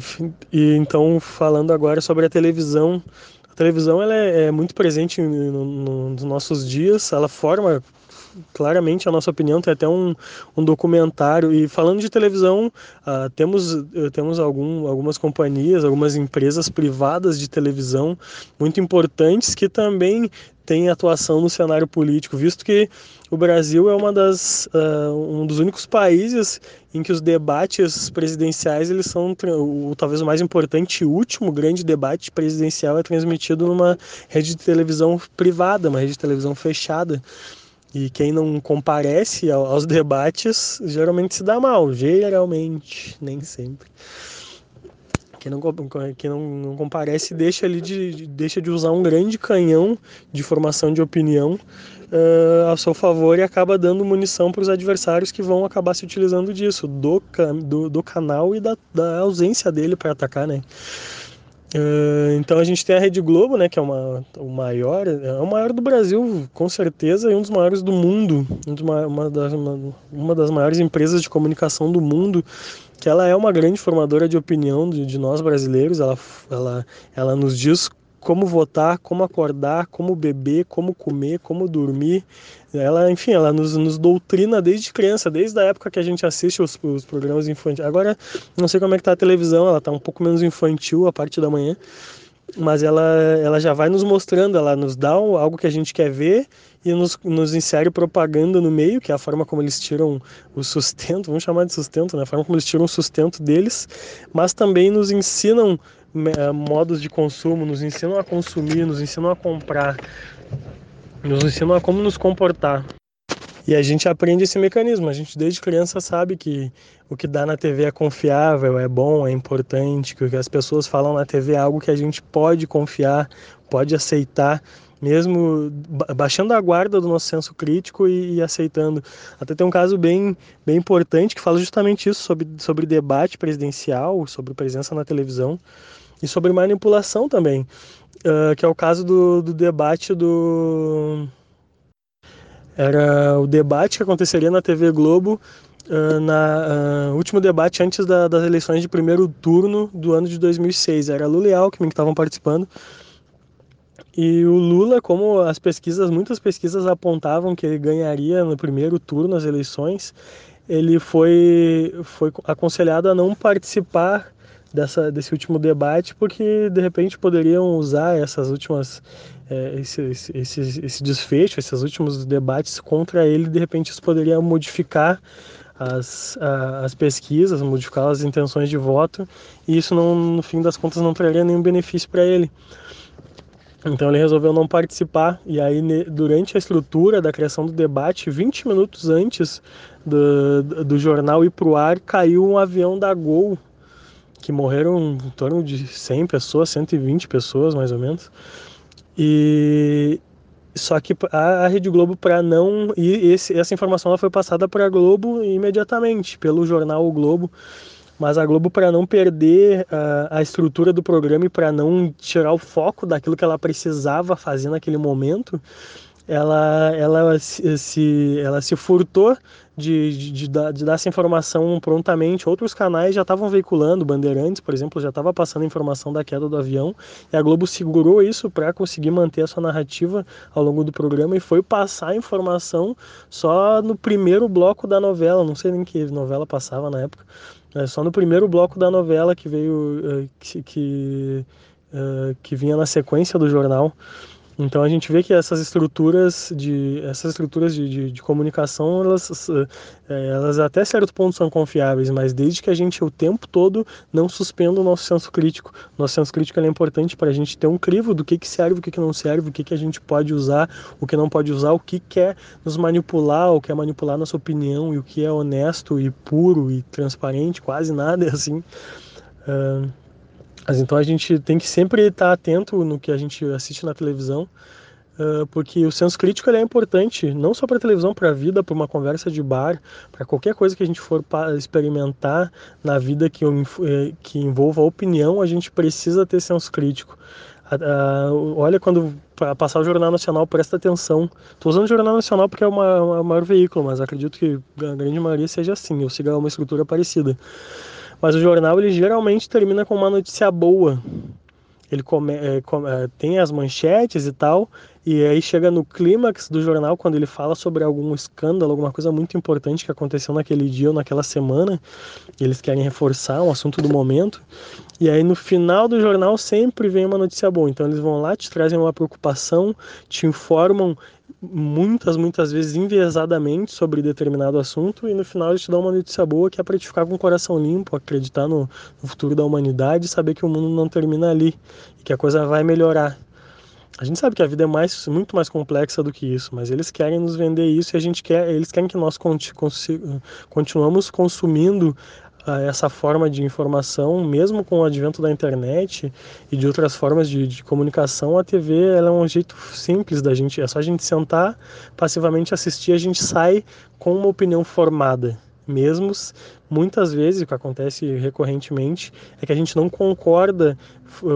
e, e então falando agora sobre a televisão televisão ela é, é muito presente no, no, nos nossos dias, ela forma claramente a nossa opinião, tem até um, um documentário. E falando de televisão, uh, temos, uh, temos algum, algumas companhias, algumas empresas privadas de televisão muito importantes que também têm atuação no cenário político, visto que o Brasil é uma das, uh, um dos únicos países em que os debates presidenciais eles são o, talvez o mais importante e último grande debate presidencial é transmitido numa rede de televisão privada, uma rede de televisão fechada. E quem não comparece aos debates geralmente se dá mal, geralmente, nem sempre. Quem não, quem não, não comparece deixa, ali de, deixa de usar um grande canhão de formação de opinião uh, a seu favor e acaba dando munição para os adversários que vão acabar se utilizando disso, do, do, do canal e da, da ausência dele para atacar, né? Uh, então a gente tem a Rede Globo, né, que é uma, o maior, é o maior do Brasil, com certeza, e um dos maiores do mundo, uma, das, uma, uma das maiores empresas de comunicação do mundo, que ela é uma grande formadora de opinião de, de nós brasileiros, ela, ela, ela nos diz como votar, como acordar, como beber, como comer, como dormir. Ela, enfim, ela nos, nos doutrina desde criança, desde a época que a gente assiste os, os programas infantis. Agora, não sei como é que tá a televisão, ela tá um pouco menos infantil a parte da manhã, mas ela, ela já vai nos mostrando, ela nos dá algo que a gente quer ver e nos, nos insere propaganda no meio, que é a forma como eles tiram o sustento, vamos chamar de sustento, né? a forma como eles tiram o sustento deles, mas também nos ensinam eh, modos de consumo, nos ensinam a consumir, nos ensinam a comprar, nos ensinam a como nos comportar. E a gente aprende esse mecanismo. A gente desde criança sabe que o que dá na TV é confiável, é bom, é importante, que o que as pessoas falam na TV é algo que a gente pode confiar, pode aceitar mesmo baixando a guarda do nosso senso crítico e, e, aceitando. Até tem um caso bem, bem importante que fala justamente isso sobre, sobre debate presidencial, sobre presença na televisão e sobre manipulação também, uh, que é o caso do, do debate do era o debate que aconteceria na TV Globo uh, na uh, último debate antes da, das eleições de primeiro turno do ano de 2006. Era Lula e Alckmin que estavam participando. E o Lula, como as pesquisas, muitas pesquisas apontavam que ele ganharia no primeiro turno as eleições, ele foi, foi aconselhado a não participar dessa, desse último debate, porque de repente poderiam usar essas últimas é, esse, esse, esse, desfecho, esses últimos debates contra ele, de repente isso poderia modificar as, a, as pesquisas, modificar as intenções de voto, e isso não, no fim das contas não traria nenhum benefício para ele. Então ele resolveu não participar, e aí durante a estrutura da criação do debate, 20 minutos antes do, do jornal ir para o ar, caiu um avião da Gol, que morreram em torno de 100 pessoas, 120 pessoas mais ou menos. E só que a, Rede Globo para não e esse, essa informação ela foi passada para a Globo imediatamente pelo jornal o Globo mas a Globo para não perder uh, a estrutura do programa e para não tirar o foco daquilo que ela precisava fazer naquele momento, ela, ela, se, ela se furtou de, de, de, dar, de dar essa informação prontamente. Outros canais já estavam veiculando, Bandeirantes, por exemplo, já estava passando informação da queda do avião, e a Globo segurou isso para conseguir manter a sua narrativa ao longo do programa e foi passar a informação só no primeiro bloco da novela, não sei nem que novela passava na época, é só no primeiro bloco da novela que veio, eh, que, que, eh, que vinha na sequência do jornal. Então a gente vê que essas estruturas de essas estruturas de, de, de, comunicação elas, eh, elas até certo ponto são confiáveis, mas desde que a gente o tempo todo não suspenda o nosso senso crítico. Nosso senso crítico é importante para a gente ter um crivo do que, que serve, o que, que não serve, o que, que a gente pode usar, o que não pode usar, o que quer nos manipular, o que é manipular nossa opinião e o que é honesto e puro e transparente, quase nada é assim. Uh, mas então a gente tem que sempre estar atento no que a gente assiste na televisão, porque o senso crítico é importante, não só para a televisão, para a vida, para uma conversa de bar, para qualquer coisa que a gente for experimentar na vida que, eh, que envolva opinião, a gente precisa ter senso crítico. olha, quando passar o Jornal Nacional, presta atenção. Estou usando o Jornal Nacional porque é o maior veículo, mas acredito que a grande maioria seja assim, eu siga uma estrutura parecida. Mas o jornal ele geralmente termina com uma notícia boa. Ele come, é, come, é, tem as manchetes e tal, e aí chega no clímax do jornal quando ele fala sobre algum escândalo, alguma coisa muito importante que aconteceu naquele dia ou naquela semana. eles querem reforçar um assunto do momento. E aí no final do jornal sempre vem uma notícia boa. Então eles vão lá, te trazem uma preocupação, te informam muitas, muitas vezes enviesadamente sobre determinado assunto e no final eles te dão uma notícia boa que é para te ficar com o coração limpo, acreditar no, no futuro da humanidade saber que o mundo não termina ali e que a coisa vai melhorar. A gente sabe que a vida é mais, muito mais complexa do que isso, mas eles querem nos vender isso e a gente quer, eles querem que nós continuamos consumindo essa forma de informação, mesmo com o advento da internet e de outras formas de, de comunicação, a TV ela é um jeito simples da gente, é só a gente sentar, passivamente assistir, a gente sai com uma opinião formada. Mesmo muitas vezes, o que acontece recorrentemente, é que a gente não concorda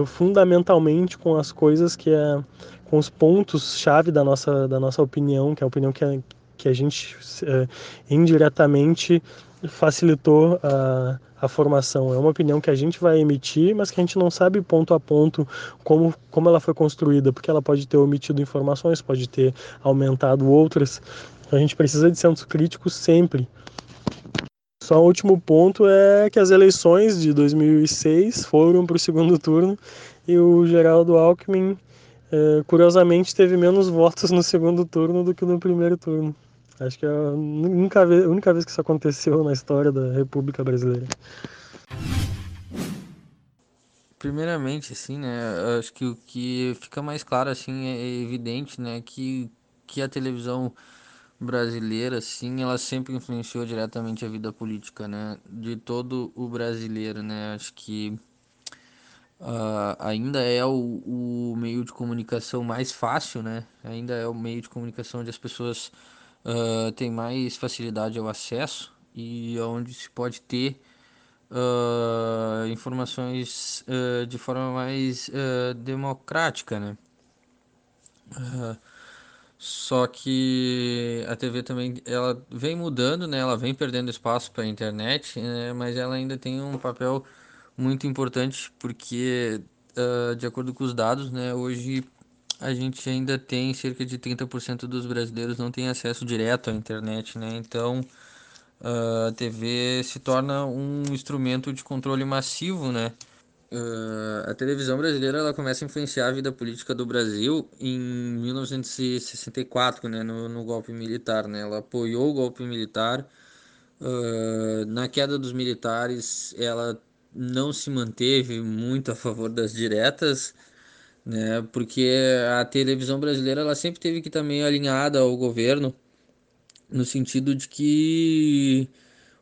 fundamentalmente com as coisas que é, com os pontos-chave da nossa, da nossa opinião, que é a opinião que a, que a gente é, indiretamente facilitou a, a formação. É uma opinião que a gente vai emitir, mas que a gente não sabe ponto a ponto como, como ela foi construída, porque ela pode ter omitido informações, pode ter aumentado outras. Então a gente precisa de senso crítico sempre. Só o último ponto é que as eleições de 2006 foram para o segundo turno e o Geraldo Alckmin, é, curiosamente, teve menos votos no segundo turno do que no primeiro turno. Acho que é a única vez, a única vez que isso aconteceu na história da República Brasileira. Primeiramente, assim, né, acho que o que fica mais claro, assim, é evidente, né, que, que a televisão brasileira, assim, ela sempre influenciou diretamente a vida política, né, de todo o brasileiro, né, acho que uh, ainda é o, o meio de comunicação mais fácil, né, ainda é o meio de comunicação onde as pessoas uh, tem mais facilidade ao acesso e onde se pode ter uh, informações de forma mais democrática, né? Só que a TV também ela vem mudando, né? Ela vem perdendo espaço para a internet, né? mas ela ainda tem um papel muito importante porque, de acordo com os dados, né? Hoje a gente ainda tem cerca de 30% dos brasileiros não tem acesso direto à internet, né? Então, a TV se torna um instrumento de controle massivo, né? Uh, a televisão brasileira ela começa a influenciar a vida política do Brasil em 1964, né, no, no golpe militar. Né? Ela apoiou o golpe militar. Uh, na queda dos militares, ela não se manteve muito a favor das diretas, né? Porque a televisão brasileira ela sempre teve que estar meio alinhada ao governo, no sentido de que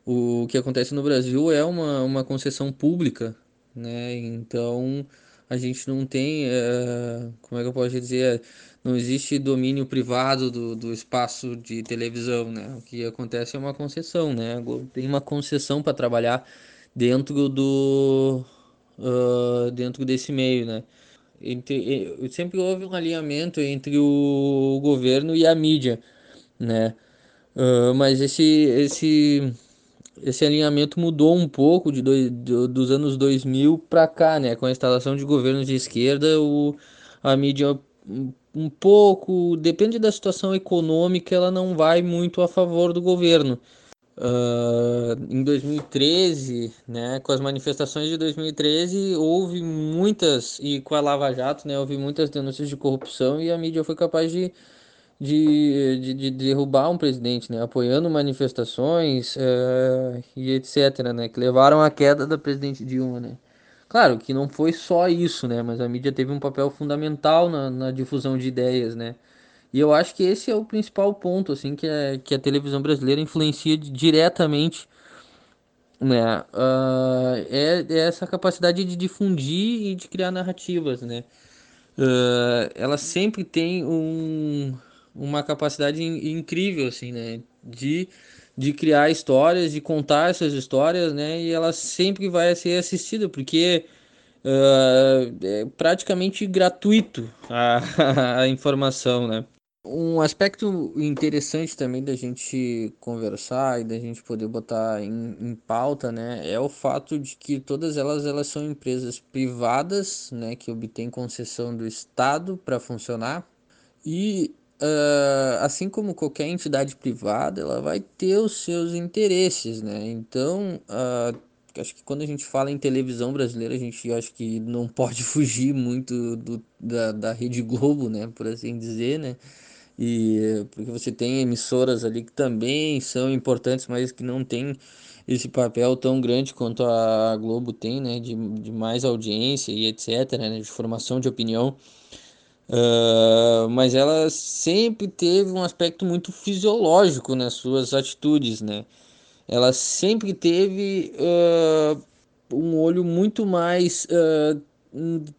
o que acontece no Brasil é uma, uma concessão pública, né? Então a gente não tem, é, como é que eu posso dizer, não existe domínio privado do, do espaço de televisão, né? O que acontece é uma concessão, né? Tem uma concessão para trabalhar dentro do uh, dentro desse meio, né? Entre, sempre houve um alinhamento entre o governo e a mídia, né? Uh, mas esse esse esse alinhamento mudou um pouco de dois, de, dos anos 2000 para cá, né? Com a instalação de governos de esquerda, o, a mídia um pouco, depende da situação econômica, ela não vai muito a favor do governo. Uh, em 2013, né, com as manifestações de 2013, houve muitas, e com a Lava Jato, né, houve muitas denúncias de corrupção e a mídia foi capaz de, de, de, de derrubar um presidente, né, apoiando manifestações uh, e etc., né, que levaram à queda da presidente Dilma, né. Claro que não foi só isso, né, mas a mídia teve um papel fundamental na, na difusão de ideias, né, e eu acho que esse é o principal ponto, assim, que, é, que a televisão brasileira influencia diretamente, né? Uh, é, é, essa capacidade de difundir e de criar narrativas, né? Uh, ela sempre tem um, uma capacidade in, incrível, assim, né? De, de criar histórias, de contar essas histórias, né? E ela sempre vai ser assistida, porque... Uh, é praticamente gratuito a, a informação, né? Um aspecto interessante também da gente conversar e da gente poder botar em, em, pauta, né, é o fato de que todas elas elas são empresas privadas, né, que obtêm concessão do Estado para funcionar e uh, assim como qualquer entidade privada, ela vai ter os seus interesses, né? Então, uh, acho que quando a gente fala em televisão brasileira, a gente acho que não pode fugir muito do, da, da Rede Globo, né, por assim dizer, né? e porque você tem emissoras ali que também são importantes, mas que não tem esse papel tão grande quanto a Globo tem, né, de, de mais audiência e etc, né, de formação de opinião. Uh, mas ela sempre teve um aspecto muito fisiológico nas suas atitudes, né? Ela sempre teve uh, um olho muito mais uh,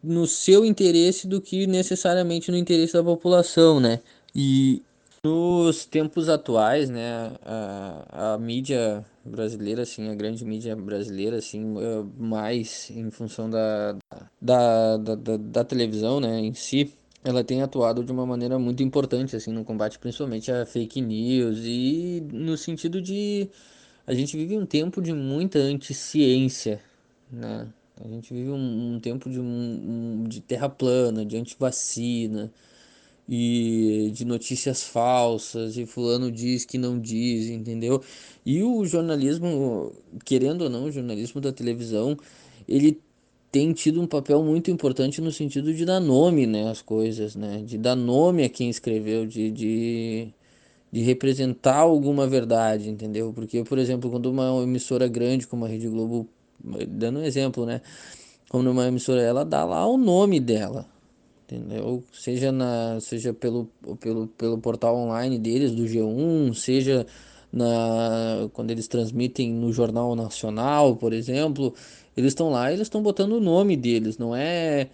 no seu interesse do que necessariamente no interesse da população, né? E nos tempos atuais, né, a, a mídia brasileira, assim, a grande mídia brasileira, assim, mais em função da, da, da, da, da televisão, né, em si, ela tem atuado de uma maneira muito importante, assim, no combate principalmente a fake news e no sentido de a gente vive um tempo de muita anti-ciência, né, a gente vive um, um tempo de, um, de terra plana, de anti-vacina, e de notícias falsas e fulano diz que não diz, entendeu? E o jornalismo, querendo ou não, o jornalismo da televisão, ele tem tido um papel muito importante no sentido de dar nome, né, às coisas, né, de dar nome a quem escreveu, de, de, de representar alguma verdade, entendeu? Porque, por exemplo, quando uma emissora grande como a Rede Globo, dando um exemplo, né, quando uma emissora, ela dá lá o nome dela, entendeu? Seja, na, seja pelo, pelo, pelo portal online deles, do G1, seja na, quando eles transmitem no Jornal Nacional, por exemplo, eles estão lá eles estão botando o nome deles, não é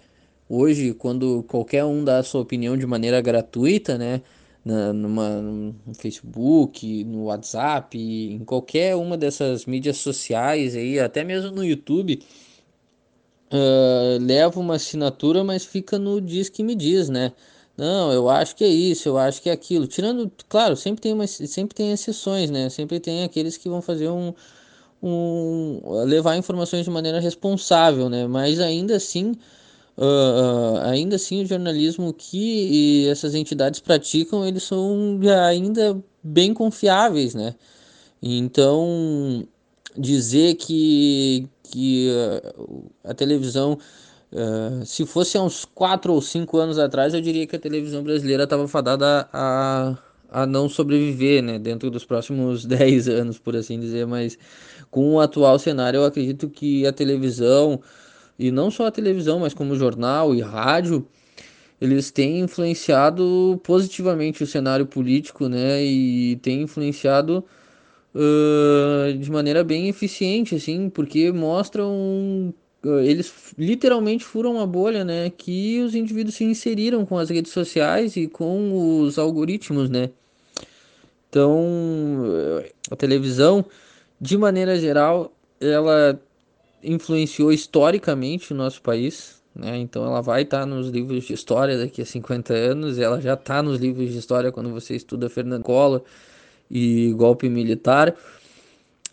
hoje quando qualquer um dá a sua opinião de maneira gratuita, né? Na, numa, no Facebook, no WhatsApp, em qualquer uma dessas mídias sociais aí, até mesmo no YouTube, uh, leva uma assinatura, mas fica no diz que me diz, né? Não, eu acho que é isso, eu acho que é aquilo. Tirando, claro, sempre tem, uma, sempre tem exceções, né? Sempre tem aqueles que vão fazer um, um levar informações de maneira responsável, né? Mas ainda assim, uh, ainda assim o jornalismo que essas entidades praticam, eles são ainda bem confiáveis, né? Então, dizer que, que a televisão Uh, se fosse há uns 4 ou 5 anos atrás, eu diria que a televisão brasileira estava fadada a, a não sobreviver, né, dentro dos próximos 10 anos, por assim dizer, mas com o atual cenário, eu acredito que a televisão, e não só a televisão, mas como jornal e rádio, eles têm influenciado positivamente o cenário político, né, e têm influenciado uh, de maneira bem eficiente, assim, porque mostram eles literalmente furam uma bolha, né? Que os indivíduos se inseriram com as redes sociais e com os algoritmos, né? Então, a televisão, de maneira geral, ela influenciou historicamente o nosso país, né? Então, ela vai estar nos livros de história daqui a 50 anos, ela já está nos livros de história quando você estuda Fernando Collor e golpe militar.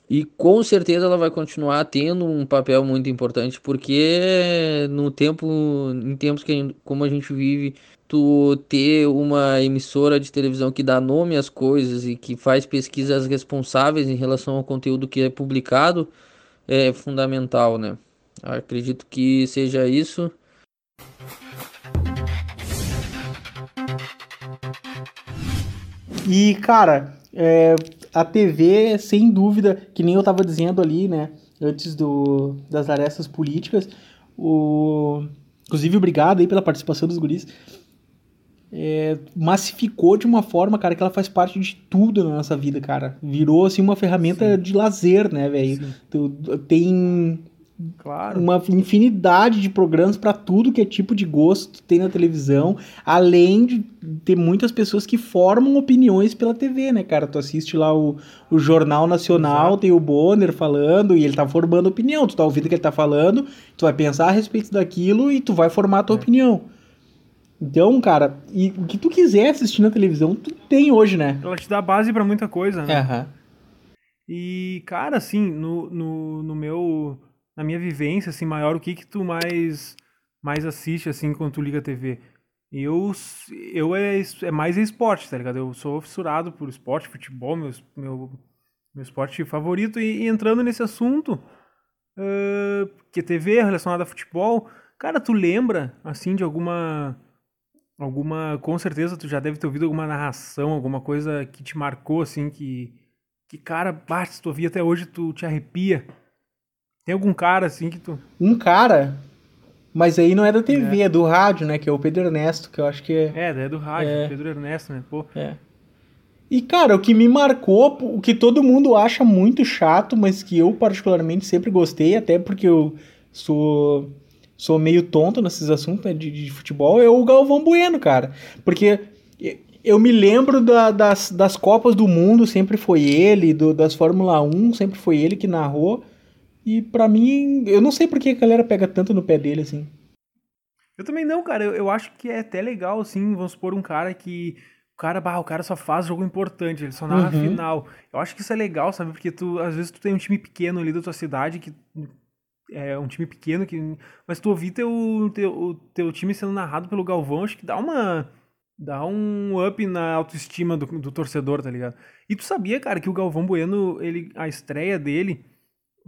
E com certeza ela vai continuar tendo um papel muito importante, porque no tempo, em tempos que como a gente vive, tu ter uma emissora de televisão que dá nome às coisas e que faz pesquisas responsáveis em relação ao conteúdo que é publicado é fundamental, né? Acredito que seja isso. E, cara, é, a TV, sem dúvida, que nem eu estava dizendo ali, né, antes do, das arestas políticas, o, inclusive obrigado aí pela participação dos guris, é, massificou de uma forma, cara, que ela faz parte de tudo na nossa vida, cara. Virou, assim, uma ferramenta Sim. de lazer, né, velho? Tem Claro. Uma infinidade de programas para tudo que é tipo de gosto tem na televisão, além de ter muitas pessoas que formam opiniões pela TV, né, cara? Tu assiste lá o, o Jornal Nacional, Exato. tem o Bonner falando e ele tá formando opinião. Tu tá ouvindo o que ele tá falando, tu vai pensar a respeito daquilo e tu vai formar a tua é. opinião. Então, cara, e o que tu quiser assistir na televisão, tu tem hoje, né? Ela te dá base para muita coisa, né? Uhum. E, cara, assim, no, no, no meu na minha vivência assim maior, o que que tu mais mais assiste assim quando tu liga a TV? Eu eu é, é mais esporte, tá ligado? Eu sou fissurado por esporte, futebol, meu meu meu esporte favorito e, e entrando nesse assunto, uh, que TV é relacionada a futebol, cara, tu lembra assim de alguma alguma, com certeza tu já deve ter ouvido alguma narração, alguma coisa que te marcou assim que que cara, se tu ouvir até hoje tu te arrepia. Tem algum cara assim que tu. Um cara? Mas aí não é da TV, é. é do rádio, né? Que é o Pedro Ernesto, que eu acho que é. É, é do rádio, é. Pedro Ernesto, né? Pô. É. E, cara, o que me marcou, o que todo mundo acha muito chato, mas que eu particularmente sempre gostei, até porque eu sou, sou meio tonto nesses assuntos né, de, de futebol, é o Galvão Bueno, cara. Porque eu me lembro da, das, das Copas do Mundo, sempre foi ele, do, das Fórmula 1, sempre foi ele que narrou. E para mim, eu não sei por que a galera pega tanto no pé dele, assim. Eu também não, cara. Eu, eu acho que é até legal, assim, vamos supor um cara que. O cara, bah, o cara só faz jogo importante, ele só narra uhum. final. Eu acho que isso é legal, sabe? Porque tu, às vezes, tu tem um time pequeno ali da tua cidade que. É um time pequeno que. Mas tu ouvir teu, teu, teu time sendo narrado pelo Galvão, acho que dá uma. Dá um up na autoestima do, do torcedor, tá ligado? E tu sabia, cara, que o Galvão Bueno, ele, a estreia dele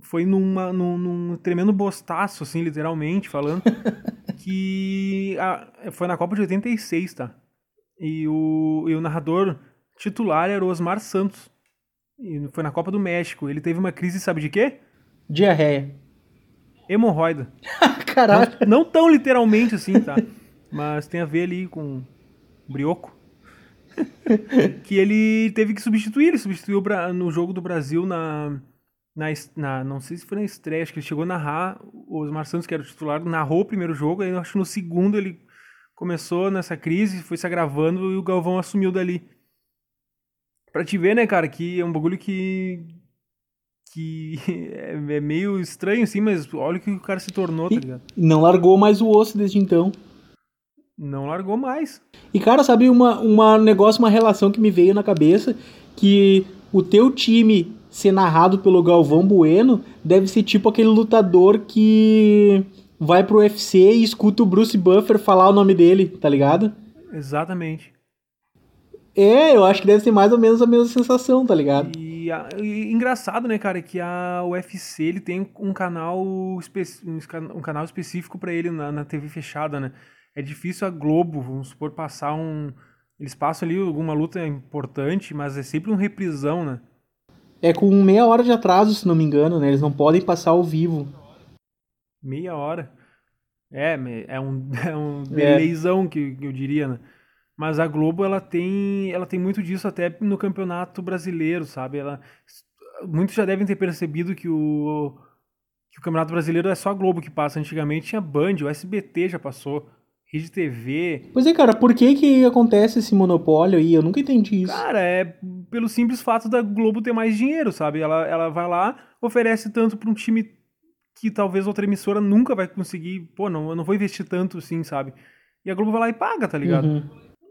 foi numa, num, num, tremendo bostaço, assim, literalmente falando, que a, foi na Copa de 86, tá? E o, e o narrador titular era o Osmar Santos. E foi na Copa do México. Ele teve uma crise, sabe de quê? Diarreia. Hemorroida. Caralho. Não, não, tão literalmente assim, tá? Mas tem a ver ali com brioco. que ele teve que substituir. Ele substituiu no jogo do Brasil na na, na, não sei se foi na estreia, acho que ele chegou a narrar, o Osmar Santos, que era o titular, narrou o primeiro jogo, aí eu acho que no segundo ele começou nessa crise, foi se agravando e o Galvão assumiu dali. Pra te ver, né, cara, que é um bagulho que. que é, é meio estranho, assim, mas olha o que o cara se tornou, tá ligado? Não largou mais o osso desde então. Não largou mais. E, cara, sabe uma, uma negócio, uma relação que me veio na cabeça, que o teu time ser narrado pelo Galvão Bueno deve ser tipo aquele lutador que vai pro UFC e escuta o Bruce Buffer falar o nome dele, tá ligado? Exatamente. É, eu acho que deve ser mais ou menos a mesma sensação, tá ligado? E a, e, engraçado, né, cara, que a UFC ele tem um canal, um canal específico para ele na, na TV fechada, né? É difícil a Globo, vamos supor, passar um. Eles passam ali alguma luta importante, mas é sempre um reprisão, né? É com meia hora de atraso, se não me engano, né? Eles não podem passar ao vivo. Meia hora? É, é um, é um delayzão é. que, que eu diria, né? Mas a Globo, ela tem, ela tem muito disso até no campeonato brasileiro, sabe? Ela, muitos já devem ter percebido que o, que o campeonato brasileiro é só a Globo que passa. Antigamente tinha Band, o SBT já passou. Rede TV. Pois é, cara, por que que acontece esse monopólio aí? Eu nunca entendi isso. Cara, é pelo simples fato da Globo ter mais dinheiro, sabe? Ela, ela vai lá, oferece tanto para um time que talvez outra emissora nunca vai conseguir. Pô, não, eu não vou investir tanto assim, sabe? E a Globo vai lá e paga, tá ligado? Uhum.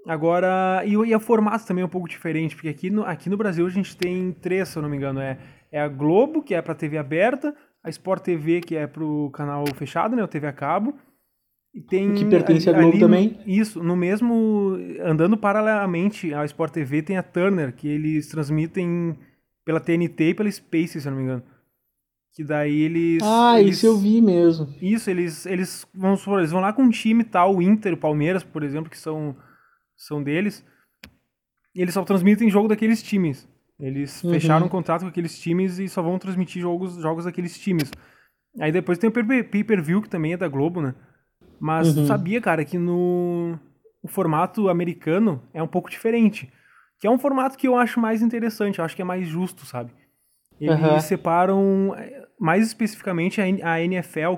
Agora, e, e o formato também é um pouco diferente, porque aqui no, aqui no Brasil a gente tem três, se eu não me engano. É, é a Globo, que é pra TV aberta, a Sport TV, que é pro canal fechado, né? O TV a cabo tem que pertence à Globo também. Isso, no mesmo. Andando paralelamente ao Sport TV, tem a Turner, que eles transmitem pela TNT e pela Space, se eu não me engano. Que daí eles. Ah, eles, isso eu vi mesmo. Isso, eles, eles, vamos supor, eles vão lá com um time tal, o Inter, o Palmeiras, por exemplo, que são, são deles. E eles só transmitem jogo daqueles times. Eles uhum. fecharam um contrato com aqueles times e só vão transmitir jogos, jogos daqueles times. Aí depois tem o pay-per-view, que também é da Globo, né? Mas uhum. tu sabia, cara, que no o formato americano é um pouco diferente. Que é um formato que eu acho mais interessante, eu acho que é mais justo, sabe? Eles uhum. separam mais especificamente a NFL,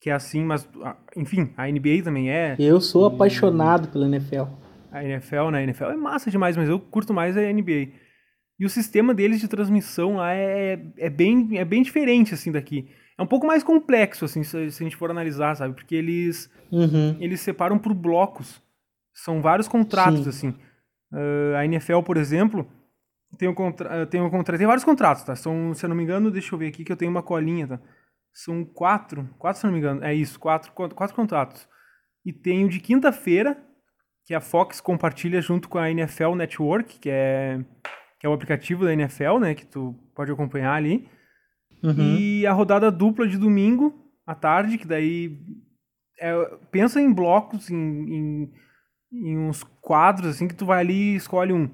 que é assim, mas enfim, a NBA também é. Eu sou e... apaixonado pela NFL. A NFL, né? A NFL é massa demais, mas eu curto mais a NBA. E o sistema deles de transmissão lá é, é, bem, é bem diferente, assim, daqui. É um pouco mais complexo, assim, se, se a gente for analisar, sabe? Porque eles, uhum. eles separam por blocos. São vários contratos, Sim. assim. Uh, a NFL, por exemplo, tem, um contra tem, um contra tem vários contratos, tá? São, se eu não me engano, deixa eu ver aqui que eu tenho uma colinha, tá? São quatro, quatro se eu não me engano, é isso, quatro, quatro contratos. E tem o de quinta-feira, que a Fox compartilha junto com a NFL Network, que é, que é o aplicativo da NFL, né? Que tu pode acompanhar ali. Uhum. E a rodada dupla de domingo à tarde, que daí é, pensa em blocos, em, em, em, uns quadros, assim, que tu vai ali e escolhe um.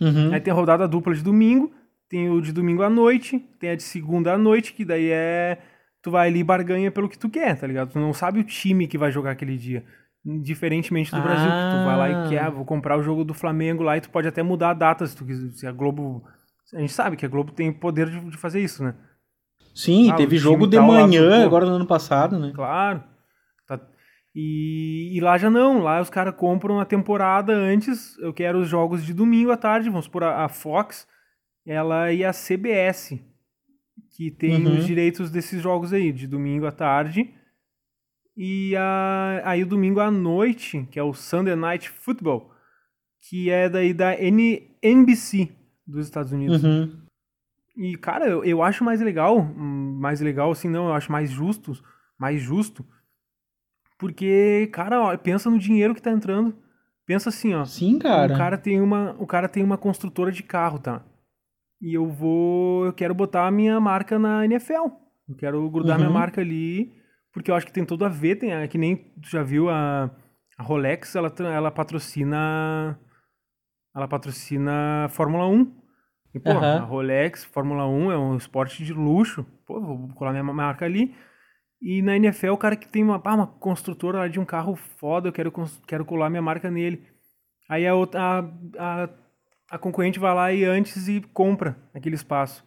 Uhum. Aí tem a rodada dupla de domingo, tem o de domingo à noite, tem a de segunda à noite, que daí é. Tu vai ali e barganha pelo que tu quer, tá ligado? Tu não sabe o time que vai jogar aquele dia. Diferentemente do ah. Brasil, que tu vai lá e ah. quer, vou comprar o jogo do Flamengo lá e tu pode até mudar a data se tu quiser. Se a Globo. A gente sabe que a Globo tem poder de, de fazer isso, né? Sim, ah, teve jogo de manhã lá, agora no ano passado, né? Claro. Tá. E, e, lá já não, lá os caras compram a temporada antes. Eu quero os jogos de domingo à tarde, vamos por a, a Fox, ela e a CBS, que tem uhum. os direitos desses jogos aí, de domingo à tarde. E a, aí o domingo à noite, que é o Sunday Night Football, que é daí da N, NBC dos Estados Unidos. Uhum. E, cara, eu, eu acho mais legal, mais legal assim, não, eu acho mais justo, mais justo, porque, cara, ó, pensa no dinheiro que tá entrando. Pensa assim, ó. Sim, cara. O cara tem uma, o cara tem uma construtora de carro, tá? E eu vou, eu quero botar a minha marca na NFL. Eu quero grudar uhum. minha marca ali, porque eu acho que tem tudo a ver, tem, é que nem tu já viu a, a Rolex, ela ela patrocina ela patrocina Fórmula 1. E, pô, uhum. a Rolex, Fórmula 1 é um esporte de luxo. Pô, vou colar minha marca ali. E na NFL, o cara que tem uma, ah, uma construtora de um carro foda, eu quero, quero colar minha marca nele. Aí a, outra, a, a, a concorrente vai lá e antes e compra aquele espaço.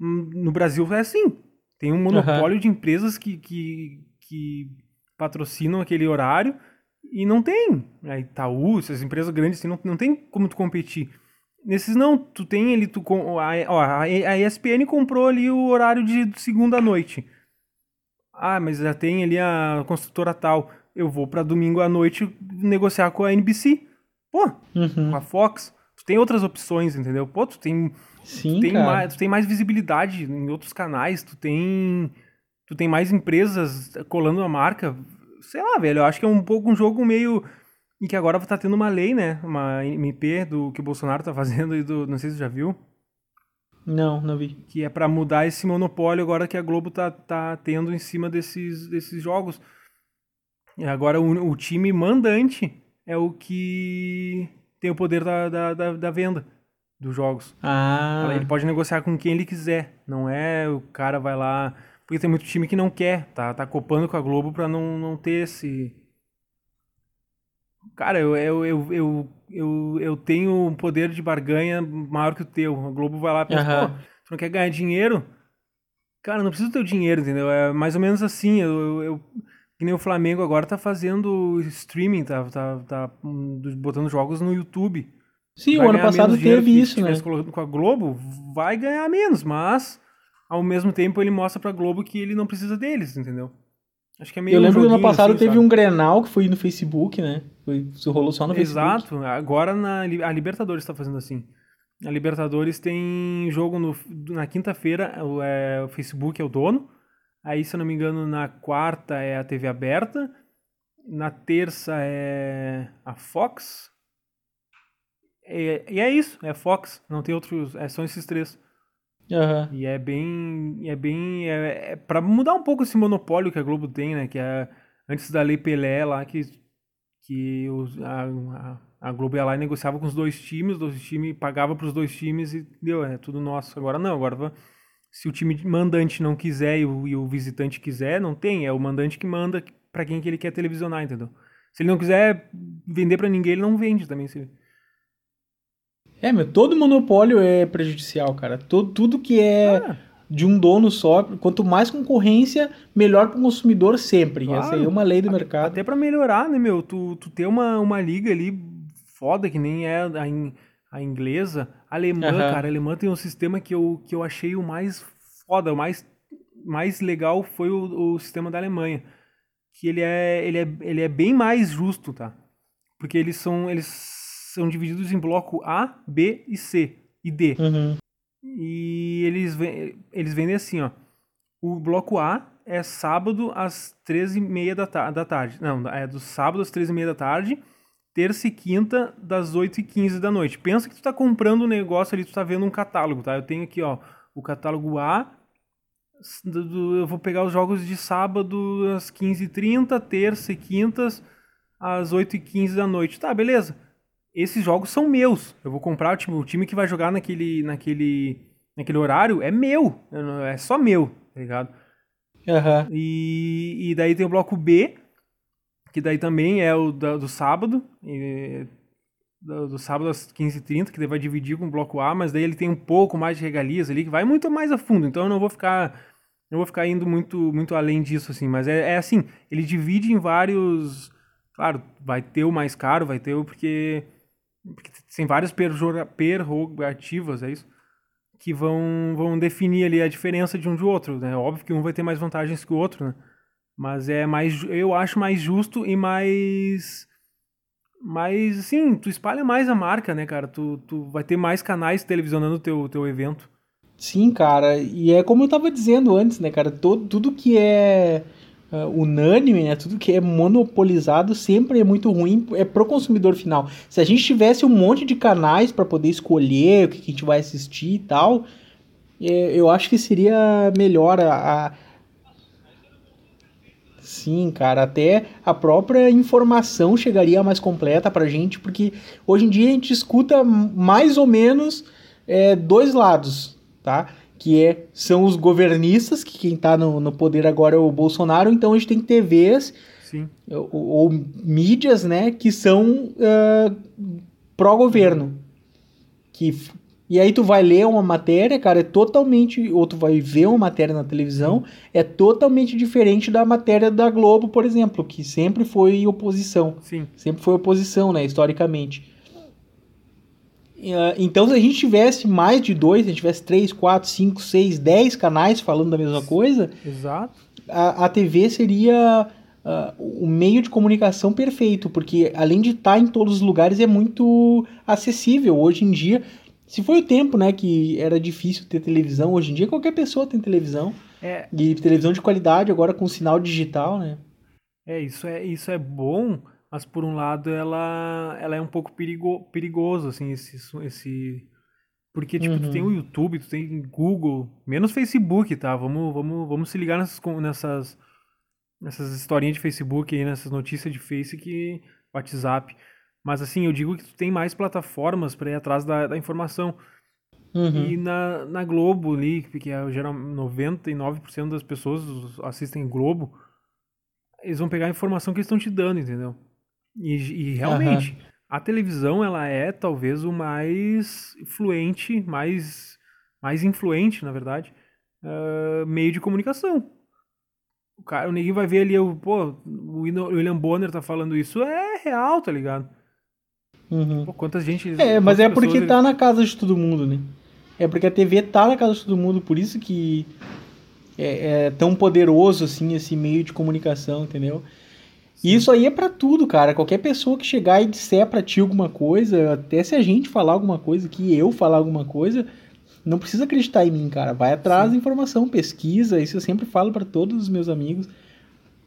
Hum, no Brasil é assim. Tem um monopólio uhum. de empresas que, que, que patrocinam aquele horário e não tem. A Itaú, essas empresas grandes assim, não, não tem como tu competir. Nesses não, tu tem ali, tu, a, ó, a ESPN comprou ali o horário de segunda noite. Ah, mas já tem ali a construtora tal. Eu vou para domingo à noite negociar com a NBC. Pô, uhum. com a Fox. Tu tem outras opções, entendeu? Pô, tu tem, Sim, tu tem, cara. mais, tu tem mais visibilidade em outros canais, tu tem tu tem mais empresas colando a marca. Sei lá, velho, eu acho que é um pouco um jogo meio e que agora tá tendo uma lei, né? Uma MP do que o Bolsonaro tá fazendo e do. Não sei se você já viu. Não, não vi. Que é para mudar esse monopólio agora que a Globo tá, tá tendo em cima desses, desses jogos. E agora o, o time mandante é o que tem o poder da, da, da, da venda dos jogos. Ah. Ele pode negociar com quem ele quiser. Não é o cara vai lá. Porque tem muito time que não quer, tá, tá copando com a Globo pra não, não ter esse. Cara, eu, eu, eu, eu, eu, eu tenho um poder de barganha maior que o teu. A Globo vai lá e pensa, Aham. pô, tu não quer ganhar dinheiro? Cara, não precisa do teu dinheiro, entendeu? É mais ou menos assim. Eu, eu, eu- que nem o Flamengo agora tá fazendo streaming, tá, tá, tá hum, botando jogos no YouTube. Sim, Vai o ano passado teve isso, se né? colocado com a Globo, vai ganhar menos, mas ao mesmo tempo ele mostra pra Globo que ele não precisa deles, entendeu? Acho que é meio Eu um lembro que no ano passado assim, teve sabe? um Grenal que foi no Facebook, né? Foi, isso rolou só no Facebook. Exato. Agora na, a Libertadores tá fazendo assim. A Libertadores tem jogo no, na quinta-feira, o, é, o Facebook é o dono. Aí, se eu não me engano, na quarta é a TV aberta. Na terça é a Fox. E, e é isso, é Fox. Não tem outros, é, são esses três. Aham. E é bem. É bem. É, é para mudar um pouco esse monopólio que a Globo tem, né? Que é antes da Lei Pelé lá, que, que os, a, a, Globo ia lá e negociava com os dois times, os dois times pagava para os dois times e deu, é tudo nosso. Agora não, agora se o time mandante não quiser e o, e o visitante quiser, não tem. É o mandante que manda para quem que ele quer televisionar, entendeu? Se ele não quiser vender para ninguém, ele não vende também. Se, É, meu, todo monopólio é prejudicial, cara. Todo, tudo que é Ah. de um dono só, quanto mais concorrência, melhor para o consumidor sempre. Claro. Essa aí é uma lei do mercado. Até pra melhorar, né, meu? Tu, tu ter uma, uma liga ali foda, que nem é a, in- a inglesa. A alemã, cara, a alemã tem um sistema que eu, que eu achei o mais foda, o mais, mais legal foi o, o sistema da Alemanha. Que ele é, ele, é, ele é bem mais justo, tá? Porque eles são, eles são divididos em bloco A, B e C. E D. Uhum. E eles, eles vendem assim, ó. O bloco A é sábado às 13h30 da, ta- da tarde. Não, é do sábado às 13h30 da tarde, terça e quinta das 8h15 da noite. Pensa que tu tá comprando um negócio ali, tu tá vendo um catálogo, tá? Eu tenho aqui, ó, o catálogo A. do- do- eu vou pegar os jogos de sábado às 15h30, terça e quintas às 8h15 da noite. Tá, beleza esses jogos são meus. Eu vou comprar o time, o time que vai jogar naquele, naquele, naquele horário é meu. Eu É só meu, tá ligado? Aham. E, e daí tem o bloco B, que daí também é o da- do sábado, e- do, do sábado às 15h30, que daí vai dividir com o bloco A, mas daí ele tem um pouco mais de regalias ali, que vai muito mais a fundo, então eu não vou ficar. Não vou ficar indo muito, muito além disso, assim, mas é, é assim, ele divide em vários. Claro, vai ter o mais caro, vai ter o porque. Porque tem várias perjora- prerrogativas, é isso? Que vão, vão definir ali a diferença de um de outro, né? Óbvio que um vai ter mais vantagens que o outro, né? Mas é mais, eu acho mais justo e mais, mais, assim, tu espalha mais a marca, né, cara? Tu, tu vai ter mais canais televisionando o teu, teu evento. Sim, cara. E é como eu tava dizendo antes, né, cara? Todo, tudo que é ah, unânime, né? Tudo que é monopolizado sempre é muito ruim é pro consumidor final. Se a gente tivesse um monte de canais para poder escolher o que, que a gente vai assistir e tal, é, eu acho que seria melhor a, a- Sim, cara, até a própria informação chegaria mais completa pra gente, porque hoje em dia a gente escuta mais ou menos é, dois lados, tá? Que é, são os governistas, que quem tá no, no poder agora é o Bolsonaro, então a gente tem TVs Sim. ou, ou mídias, né, que são ah, pró-governo. Que, e aí tu vai ler uma matéria, cara, é totalmente, ou tu vai ver uma matéria na televisão, é totalmente diferente da matéria da Globo, por exemplo, que sempre foi oposição. Sim. Sempre foi oposição, né, historicamente. Ah, Então, se a gente tivesse mais de dois, se a gente tivesse três, quatro, cinco, seis, dez canais falando da mesma coisa, Exato. a, a TV seria ah, o meio de comunicação perfeito, porque além de estar em todos os lugares, é muito acessível. Hoje em dia, se foi o tempo né, que era difícil ter televisão, hoje em dia qualquer pessoa tem televisão. É, E televisão de qualidade agora com sinal digital, né? É, isso é, isso é bom, mas por um lado ela, ela é um pouco perigo, perigoso, assim, esse, esse... Porque, tipo, uhum. tu tem o YouTube, tu tem Google, menos Facebook, tá? Vamos, vamos, vamos se ligar nessas, nessas, nessas historinhas de Facebook aí, nessas notícias de Facebook, WhatsApp. Mas, assim, eu digo que tu tem mais plataformas para ir atrás da, da informação. Uhum. E na, na Globo ali, que é geral 99% das pessoas assistem Globo, eles vão pegar a informação que eles estão te dando, entendeu? E, e realmente, uhum. a televisão, ela é talvez o mais influente, mais, mais influente, na verdade, uh, meio de comunicação. O cara, o neguinho vai ver ali, pô, o William Bonner tá falando isso, é real, tá ligado? Uhum. Pô, quantas gente. É, mas é porque tá na casa de todo mundo, né? É porque a TV tá na casa de todo mundo, por isso que é, é tão poderoso assim esse meio de comunicação, entendeu? E isso aí é para tudo, cara. Qualquer pessoa que chegar e disser pra ti alguma coisa, até se a gente falar alguma coisa, que eu falar alguma coisa, não precisa acreditar em mim, cara. Vai atrás da informação, pesquisa. Isso eu sempre falo para todos os meus amigos.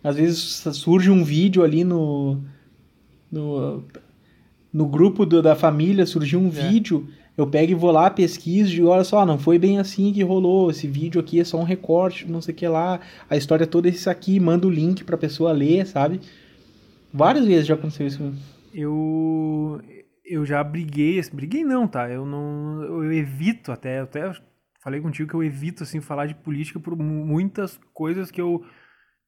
Às vezes surge um vídeo ali no. no, no grupo do, da família, surgiu um é. vídeo eu pego e vou lá, pesquiso e olha só, não foi bem assim que rolou, esse vídeo aqui é só um recorte, não sei o que lá, a história toda é isso aqui, manda o link pra pessoa ler, sabe? Várias vezes já aconteceu isso. Eu eu já briguei, briguei não, tá? Eu não eu evito até, eu até falei contigo que eu evito assim falar de política por muitas coisas que eu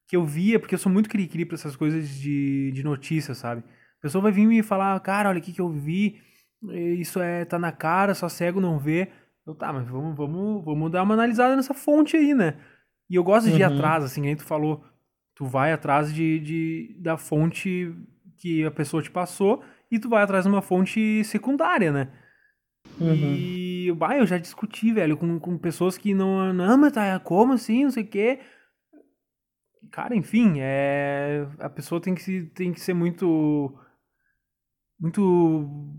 que eu via, porque eu sou muito cri-cri pra essas coisas de, de notícia, sabe? A pessoa vai vir me falar, cara, olha o que eu vi, isso é tá na cara, só cego não vê. Eu, tá, mas vamos, vamos, vamos dar uma analisada nessa fonte aí, né? E eu gosto de ir uhum. atrás, assim, nem tu falou. Tu vai atrás de, de, da fonte que a pessoa te passou e tu vai atrás de uma fonte secundária, né? Uhum. E bah, eu já discuti, velho, com, com pessoas que não. Não, mas tá, como assim? Não sei o quê. Cara, enfim, é. A pessoa tem que, tem que ser muito. Muito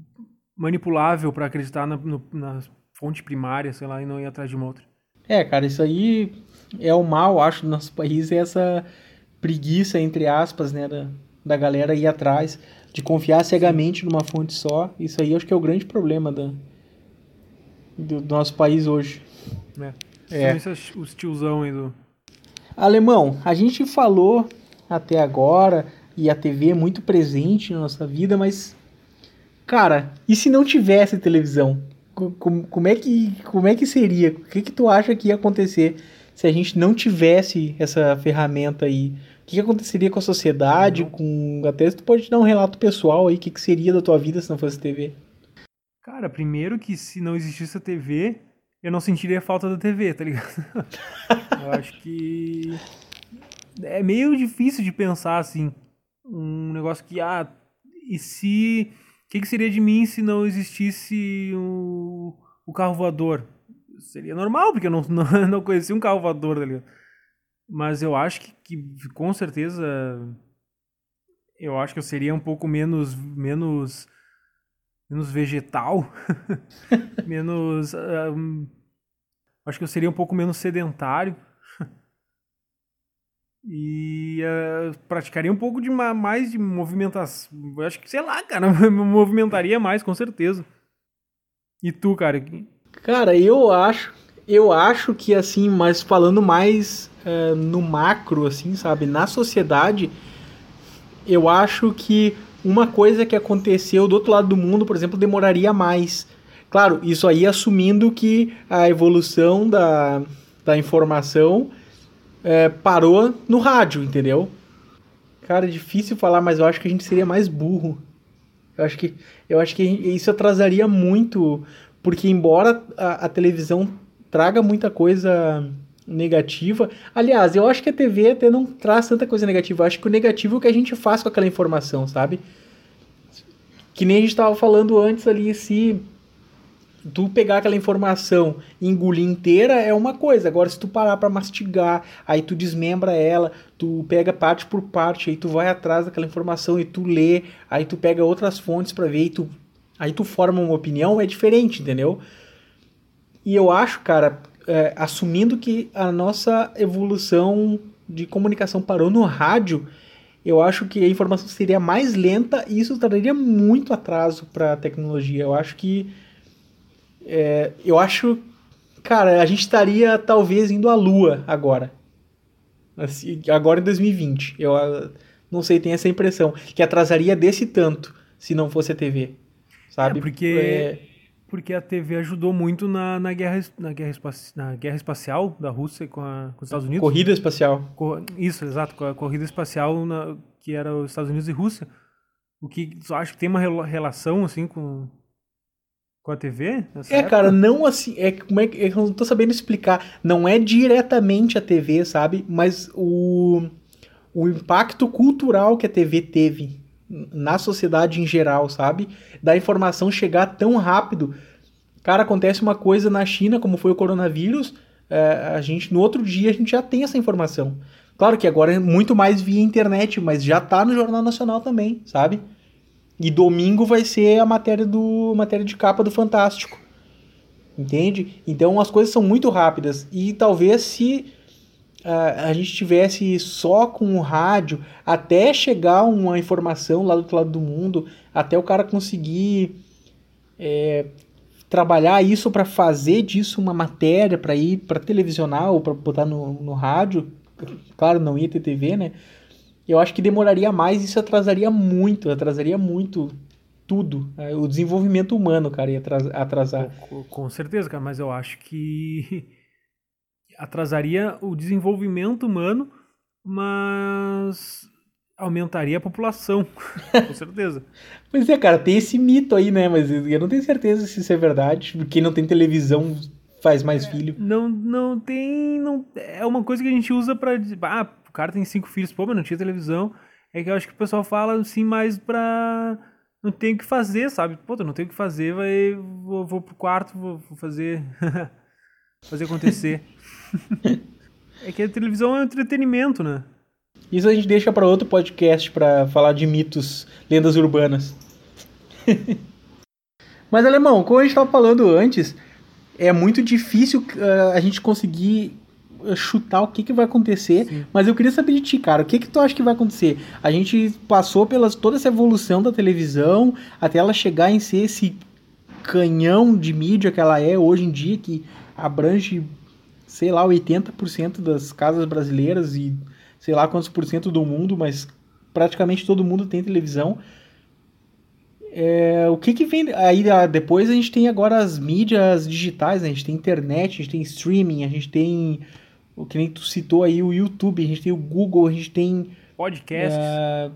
manipulável para acreditar na, no, na fonte primária, sei lá, e não ir atrás de uma outra. É, cara, isso aí é o mal, acho, do nosso país, é essa preguiça, entre aspas, né, da, da galera ir atrás, de confiar cegamente numa fonte só. Isso aí acho que é o grande problema da, do, do nosso país hoje. É. é. Esses, os tiozão aí do... Alemão, a gente falou até agora, e a TV é muito presente na nossa vida, mas Cara, e se não tivesse televisão? Como, como, é, que, como é que seria? O que, que tu acha que ia acontecer se a gente não tivesse essa ferramenta aí? O que, que aconteceria com a sociedade? Uhum. Com Até tu pode dar um relato pessoal aí, o que, que seria da tua vida se não fosse TV? Cara, primeiro que se não existisse a TV, eu não sentiria falta da TV, tá ligado? eu acho que é meio difícil de pensar assim, um negócio que ah, e se que, que seria de mim se não existisse o, o carro voador? Seria normal, porque eu não, não, não conhecia um carro voador, ali. Mas eu acho que, que, com certeza eu acho que eu seria um pouco menos menos menos vegetal, menos um, acho que eu seria um pouco menos sedentário e uh, praticaria um pouco de mais de movimentação. Acho que, sei lá, cara, movimentaria mais, com certeza. E tu, cara? Cara, eu acho, eu acho que assim, mas falando mais uh, no macro, assim, sabe, na sociedade, eu acho que uma coisa que aconteceu do outro lado do mundo, por exemplo, demoraria mais. Claro, isso aí assumindo que a evolução da, da informação é, parou no rádio, entendeu? Cara, é difícil falar, mas eu acho que a gente seria mais burro. Eu acho que, eu acho que isso atrasaria muito, porque embora a, a televisão traga muita coisa negativa. Aliás, eu acho que a TV até não traz tanta coisa negativa. Eu acho que o negativo é o que a gente faz com aquela informação, sabe? Que nem a gente estava falando antes ali, se tu pegar aquela informação e engolir inteira é uma coisa. Agora, se tu parar para mastigar, aí tu desmembra ela, tu pega parte por parte, aí tu vai atrás daquela informação e tu lê, aí tu pega outras fontes para ver e tu aí tu forma uma opinião, é diferente, entendeu? E eu acho, cara, é, assumindo que a nossa evolução de comunicação parou no rádio, eu acho que a informação seria mais lenta e isso traria muito atraso para a tecnologia. Eu acho que É, eu acho. Cara, a gente estaria talvez indo à Lua agora. Assim, agora em 2020. Eu ah, não sei, tenho essa impressão. Que atrasaria desse tanto se não fosse a TV. Sabe? É porque, é... porque a TV ajudou muito na, na, guerra, na, guerra, na guerra espacial da Rússia com, a, com os Estados Unidos. Corrida espacial. Isso, exato. Com a corrida espacial na, que era os Estados Unidos e Rússia. O que tu acha que tem uma relação assim com, com a TV? É, época? cara, não assim. É, como é que. Eu não tô sabendo explicar. Não é diretamente a TV, sabe? Mas o, o impacto cultural que a TV teve na sociedade em geral, sabe? Da informação chegar tão rápido. Cara, acontece uma coisa na China, como foi o coronavírus, é, a gente no outro dia a gente já tem essa informação. Claro que agora é muito mais via internet, mas já tá no Jornal Nacional também, sabe? E domingo vai ser a matéria do matéria de capa do Fantástico. Entende? Então as coisas são muito rápidas e talvez se uh, a gente tivesse só com o rádio até chegar uma informação lá do outro lado do mundo, até o cara conseguir é, trabalhar isso para fazer disso uma matéria para ir para televisionar ou para botar no, no rádio, claro, não ia ter TV, né? Eu acho que demoraria mais isso atrasaria muito, atrasaria muito tudo. Né? O desenvolvimento humano, cara, ia atrasar. Com, com certeza, cara, mas eu acho que atrasaria o desenvolvimento humano, mas aumentaria a população, com certeza. pois é, cara, tem esse mito aí, né? Mas eu não tenho certeza se isso é verdade. Quem não tem televisão faz mais é, filho. Não, não tem. Não, é uma coisa que a gente usa pra. Ah, o cara tem cinco filhos, pô, mas não tinha televisão. É que eu acho que o pessoal fala assim mais pra. Não tem o que fazer, sabe? Pô, tu não tem o que fazer, vai. Vou, vou pro quarto, vou, vou fazer. fazer acontecer. é que a televisão é um entretenimento, né? Isso a gente deixa para outro podcast para falar de mitos, lendas urbanas. Mas, Alemão, como a gente estava falando antes, é muito difícil uh, a gente conseguir eh, chutar o que, que vai acontecer, Sim. mas eu queria saber de ti, cara, o que que tu acha que vai acontecer? A gente passou pelas toda essa evolução da televisão até ela chegar em ser esse canhão de mídia que ela é hoje em dia, que abrange, sei lá, 80% das casas brasileiras e sei lá quantos por cento do mundo, mas praticamente todo mundo tem televisão. É, o que que vem aí ah, depois a gente tem agora as mídias digitais, né? a gente tem internet, a gente tem streaming, a gente tem o que nem tu citou aí o YouTube, a gente tem o Google, a gente tem podcasts, é,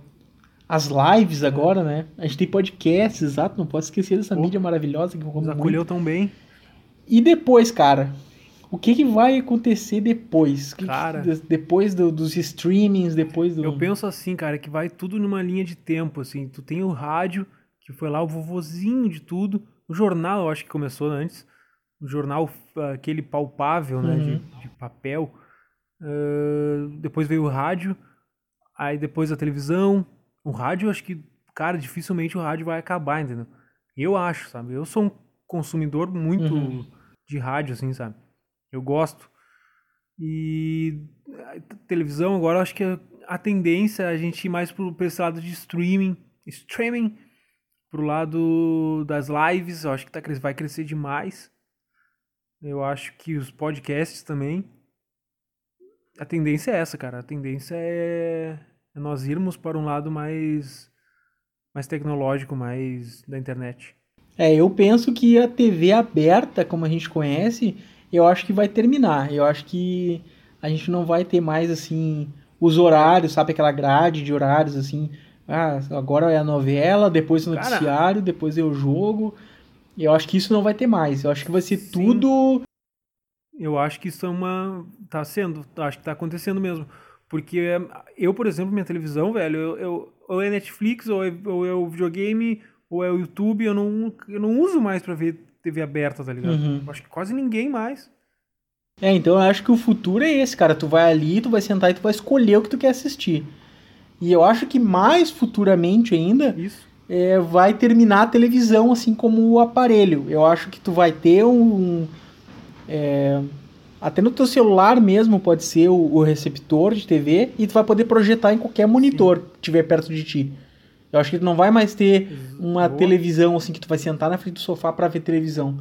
as lives agora, né? A gente tem podcasts, exato, não posso esquecer dessa oh, mídia maravilhosa que acolheu tão bem. E depois, cara, o que, que vai acontecer depois? Cara, que, depois do, dos streamings, depois do... Eu penso assim, cara, que vai tudo numa linha de tempo, assim. Tu tem o rádio, que foi lá o vovozinho de tudo. O jornal, eu acho que começou antes. O jornal, aquele palpável, né, uhum. de, de, papel. Uh, depois veio o rádio. Aí depois a televisão. O rádio, acho que, cara, dificilmente o rádio vai acabar, entendeu? Eu acho, sabe? Eu sou um consumidor muito uhum. de rádio, assim, sabe? Eu gosto. E televisão, agora, acho que a tendência é a gente ir mais pro, pro esse lado de streaming. Streaming pro lado das lives, eu acho que tá, vai crescer demais. Eu acho que os podcasts também. A tendência é essa, cara. A tendência é, é nós irmos para um lado mais, mais tecnológico, mais da internet. É, eu penso que a TV aberta, como a gente conhece, eu acho que vai terminar. Eu acho que a gente não vai ter mais, assim, os horários, sabe? Aquela grade de horários, assim ah, agora é a novela, depois o noticiário, Cara. depois é o jogo. Eu acho que isso não vai ter mais. Eu acho que vai ser Sim. tudo. Eu acho que isso é uma. tá sendo, acho que tá acontecendo mesmo. Porque eu, por exemplo, minha televisão, velho, eu, eu ou é Netflix, ou é, ou é o videogame, ou é o YouTube, eu não, eu não uso mais pra ver TV aberta, tá ligado? Uhum. Acho que quase ninguém mais. É, então eu acho que o futuro é esse, cara. Tu vai ali, tu vai sentar e tu vai escolher o que tu quer assistir. E eu acho que mais futuramente ainda é, vai terminar a televisão assim como o aparelho. Eu acho que tu vai ter um. É, até no teu celular mesmo pode ser o, o, receptor de TV e tu vai poder projetar em qualquer monitor Sim. que tiver perto de ti. Eu acho que tu não vai mais ter uma Boa. televisão assim que tu vai sentar na frente do sofá para ver televisão.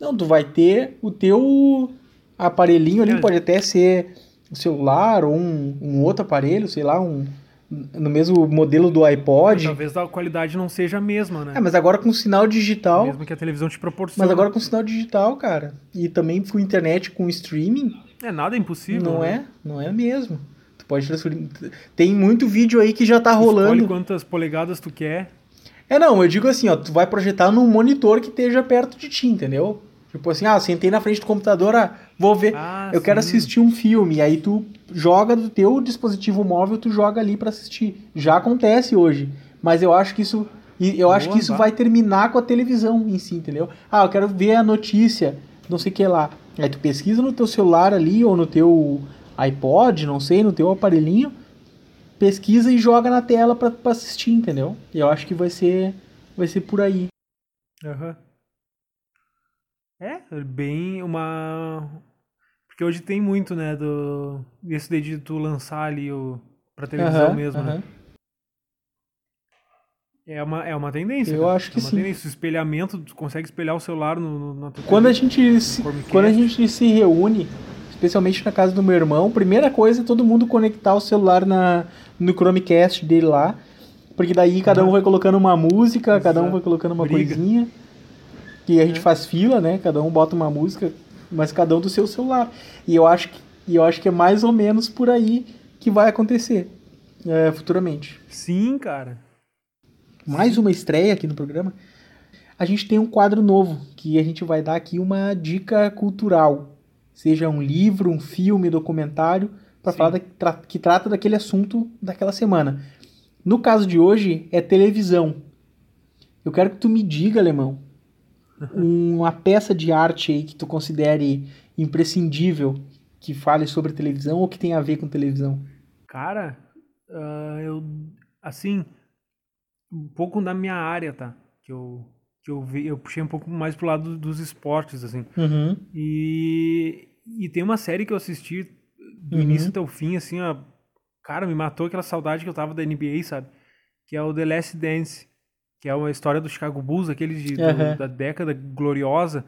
Não, tu vai ter o teu aparelhinho ali, pode até ser o celular ou um, um outro aparelho, sei lá, um, no mesmo modelo do iPod. Talvez a qualidade não seja a mesma, né? É, mas agora com sinal digital. Mesmo que a televisão te proporcione. Mas agora com sinal digital, cara. E também com internet, com streaming. É nada impossível. Não né? é? Não é mesmo. Pode transferir. Tem muito vídeo aí que já tá rolando. Escolhe quantas polegadas tu quer. É, não, eu digo assim, ó, tu vai projetar num monitor que esteja perto de ti, entendeu? Tipo assim, ah, sentei na frente do computador, ah, vou ver, ah, eu sim. quero assistir um filme, e aí tu joga do teu dispositivo móvel, tu joga ali para assistir. Já acontece hoje, mas eu acho que isso eu Boa, acho que isso vai terminar com a televisão em si, entendeu? Ah, eu quero ver a notícia, não sei o que lá. Aí tu pesquisa no teu celular ali ou no teu iPod, não sei, no teu aparelhinho, pesquisa e joga na tela para assistir, entendeu? E eu acho que vai ser vai ser por aí. Aham. Uhum. É, bem uma. Porque hoje tem muito, né, do. Esse de tu lançar ali o. pra televisão uhum, mesmo, uhum. né? É uma, é uma tendência. Eu cara. acho que é sim. Tendência. O espelhamento, tu consegue espelhar o celular no, no na tua quando a gente se, Quando a gente se reúne, especialmente na casa do meu irmão, primeira coisa é todo mundo conectar o celular na, no Chromecast dele lá. Porque daí cada um vai colocando uma música, Exato. cada um vai colocando uma Briga. coisinha que a gente é. faz fila, né? Cada um bota uma música, mas cada um do seu celular. E eu acho que, e eu acho que é mais ou menos por aí que vai acontecer é, futuramente. Sim, cara. Mais uma estreia aqui no programa. A gente tem um quadro novo que a gente vai dar aqui uma dica cultural, seja um livro, um filme, documentário, para falar da, tra que trata daquele assunto daquela semana. No caso de hoje é televisão. Eu quero que tu me diga, alemão, uma peça de arte aí que tu considere imprescindível que fale sobre televisão ou que tenha a ver com televisão? Cara, uh, eu assim um pouco da minha área, tá? Que eu que eu vi, eu puxei um pouco mais pro lado dos esportes, assim. Uhum. E e tem uma série que eu assisti do uhum. início até o fim, assim, ó, cara, me matou aquela saudade que eu tava da NBA, sabe? Que é o The Last Dance que é uma história do Chicago Bulls, aquele de, uhum. do, da década gloriosa.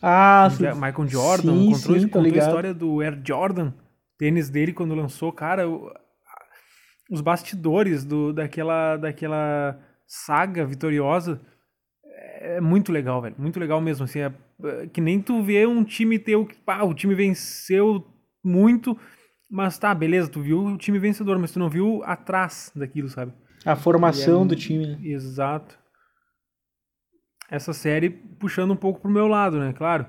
Ah, sim. Michael Jordan, sim, contou, sim, contou a história do Air Jordan, tênis dele quando lançou, cara, os bastidores do, daquela, daquela saga vitoriosa é muito legal, velho, muito legal mesmo, assim, é, é que nem tu vê um time teu, que, pá, o time venceu muito, mas tá, beleza, tu viu o time vencedor, mas tu não viu atrás daquilo, sabe? A formação é, do time, né? Exato. Essa série puxando um pouco pro meu lado, né? Claro.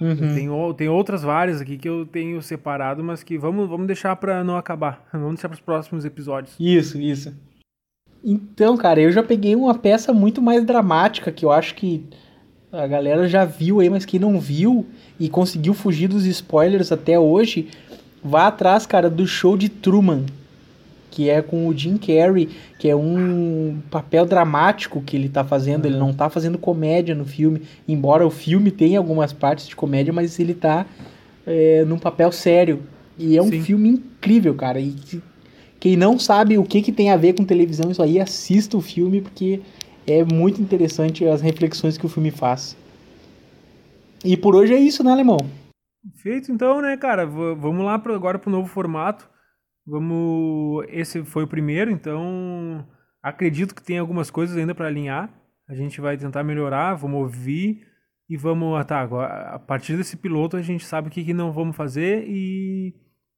Uhum. Tem, tem outras várias aqui que eu tenho separado, mas que vamos, vamos deixar para não acabar. Vamos deixar para os próximos episódios. Isso, isso. Então, cara, eu já peguei uma peça muito mais dramática que eu acho que a galera já viu aí, mas quem não viu e conseguiu fugir dos spoilers até hoje, vá atrás, cara, do show de Truman que é com o Jim Carrey, que é um papel dramático que ele tá fazendo, ele não tá fazendo comédia no filme, embora o filme tenha algumas partes de comédia, mas ele tá é, num papel sério. E é um Sim. filme incrível, cara. E quem não sabe o que, que tem a ver com televisão, isso aí, assista o filme, porque é muito interessante as reflexões que o filme faz. E por hoje é isso, né, Alemão? Feito então, né, cara? V vamos lá pro, agora pro novo formato. Vamos. Esse foi o primeiro, então acredito que tem algumas coisas ainda para alinhar. A gente vai tentar melhorar, vamos ouvir e vamos. Ah, tá, agora, a partir desse piloto a gente sabe o que, que não vamos fazer e,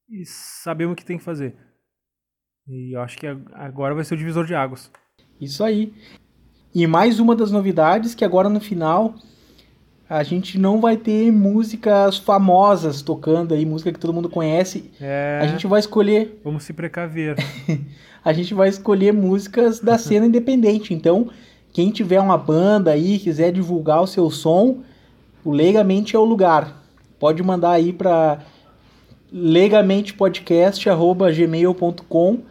e sabemos o que tem que fazer. E eu acho que agora vai ser o divisor de águas. Isso aí. E mais uma das novidades que agora no final a gente não vai ter músicas famosas tocando aí, música que todo mundo conhece. É... A gente vai escolher. Vamos se precaver. a gente vai escolher músicas da cena independente. Então, quem tiver uma banda aí, quiser divulgar o seu som, o Legamente é o lugar. Pode mandar aí para legamentepodcast@gmail.com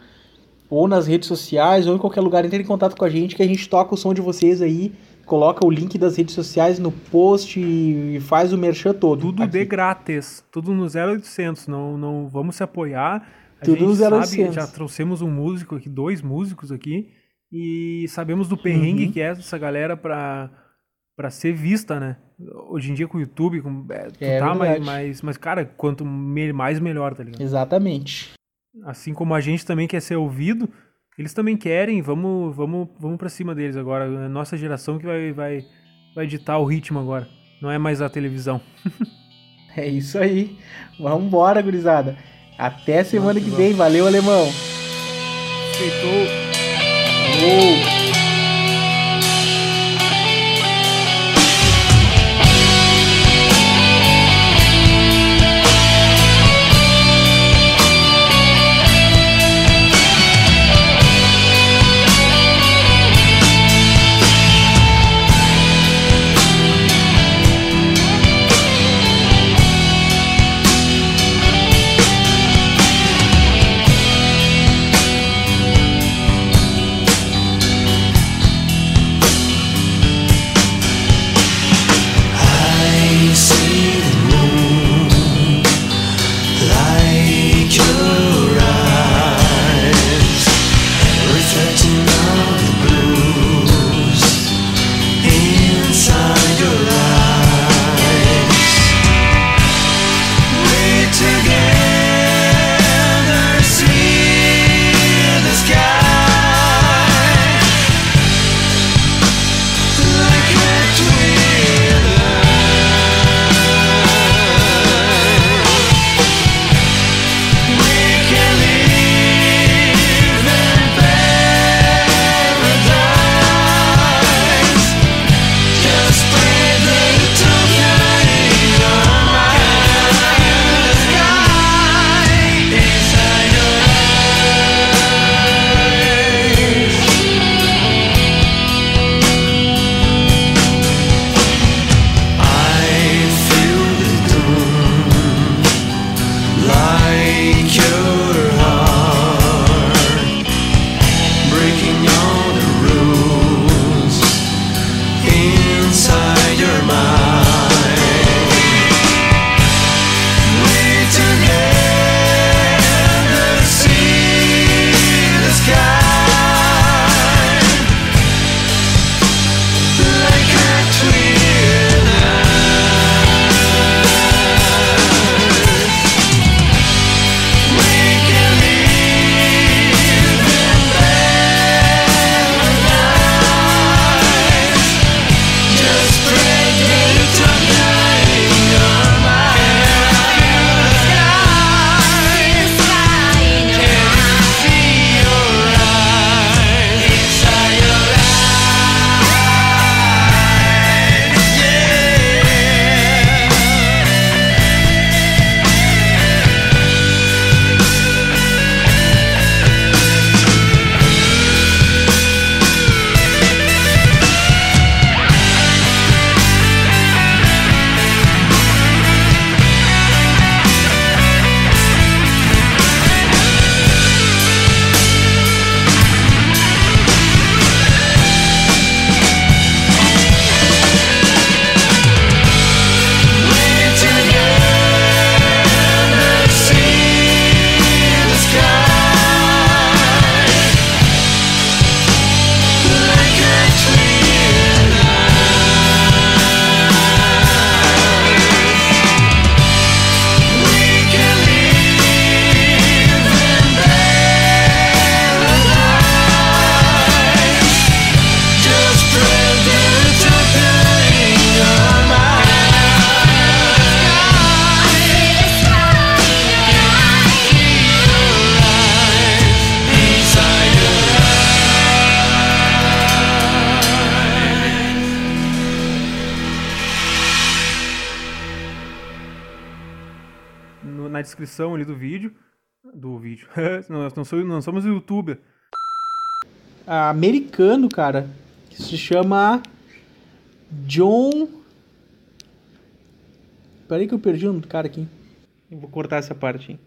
ou nas redes sociais ou em qualquer lugar entre em contato com a gente que a gente toca o som de vocês aí coloca o link das redes sociais no post e faz o merchan todo. Tudo aqui. de grátis, tudo no 0800, não, não vvamos se apoiar. A tudo no 0800. já trouxemos um músico aqui, dois músicos aqui, e sabemos do perrengue uhum. que é essa galera para para ser vista, né? hoje em dia com o YouTube, com, é, é, tá mais, mais, mas, cara, quanto mais melhor, tá ligado? Exatamente. Assim como a gente também quer ser ouvido, eles também querem, vamos, vamos, vamos para cima deles agora. A nossa geração que vai, vai, vai ditar o ritmo agora, não é mais a televisão. é isso aí. Vamos embora, gurizada. Até semana Nossa, que vem. Valeu, alemão. Feitou. Oh. Descrição ali do vídeo. Do vídeo. nós não somos, não somos youtuber. Americano, cara. Que se chama John. Peraí que eu perdi um cara aqui. Eu vou cortar essa parte, hein?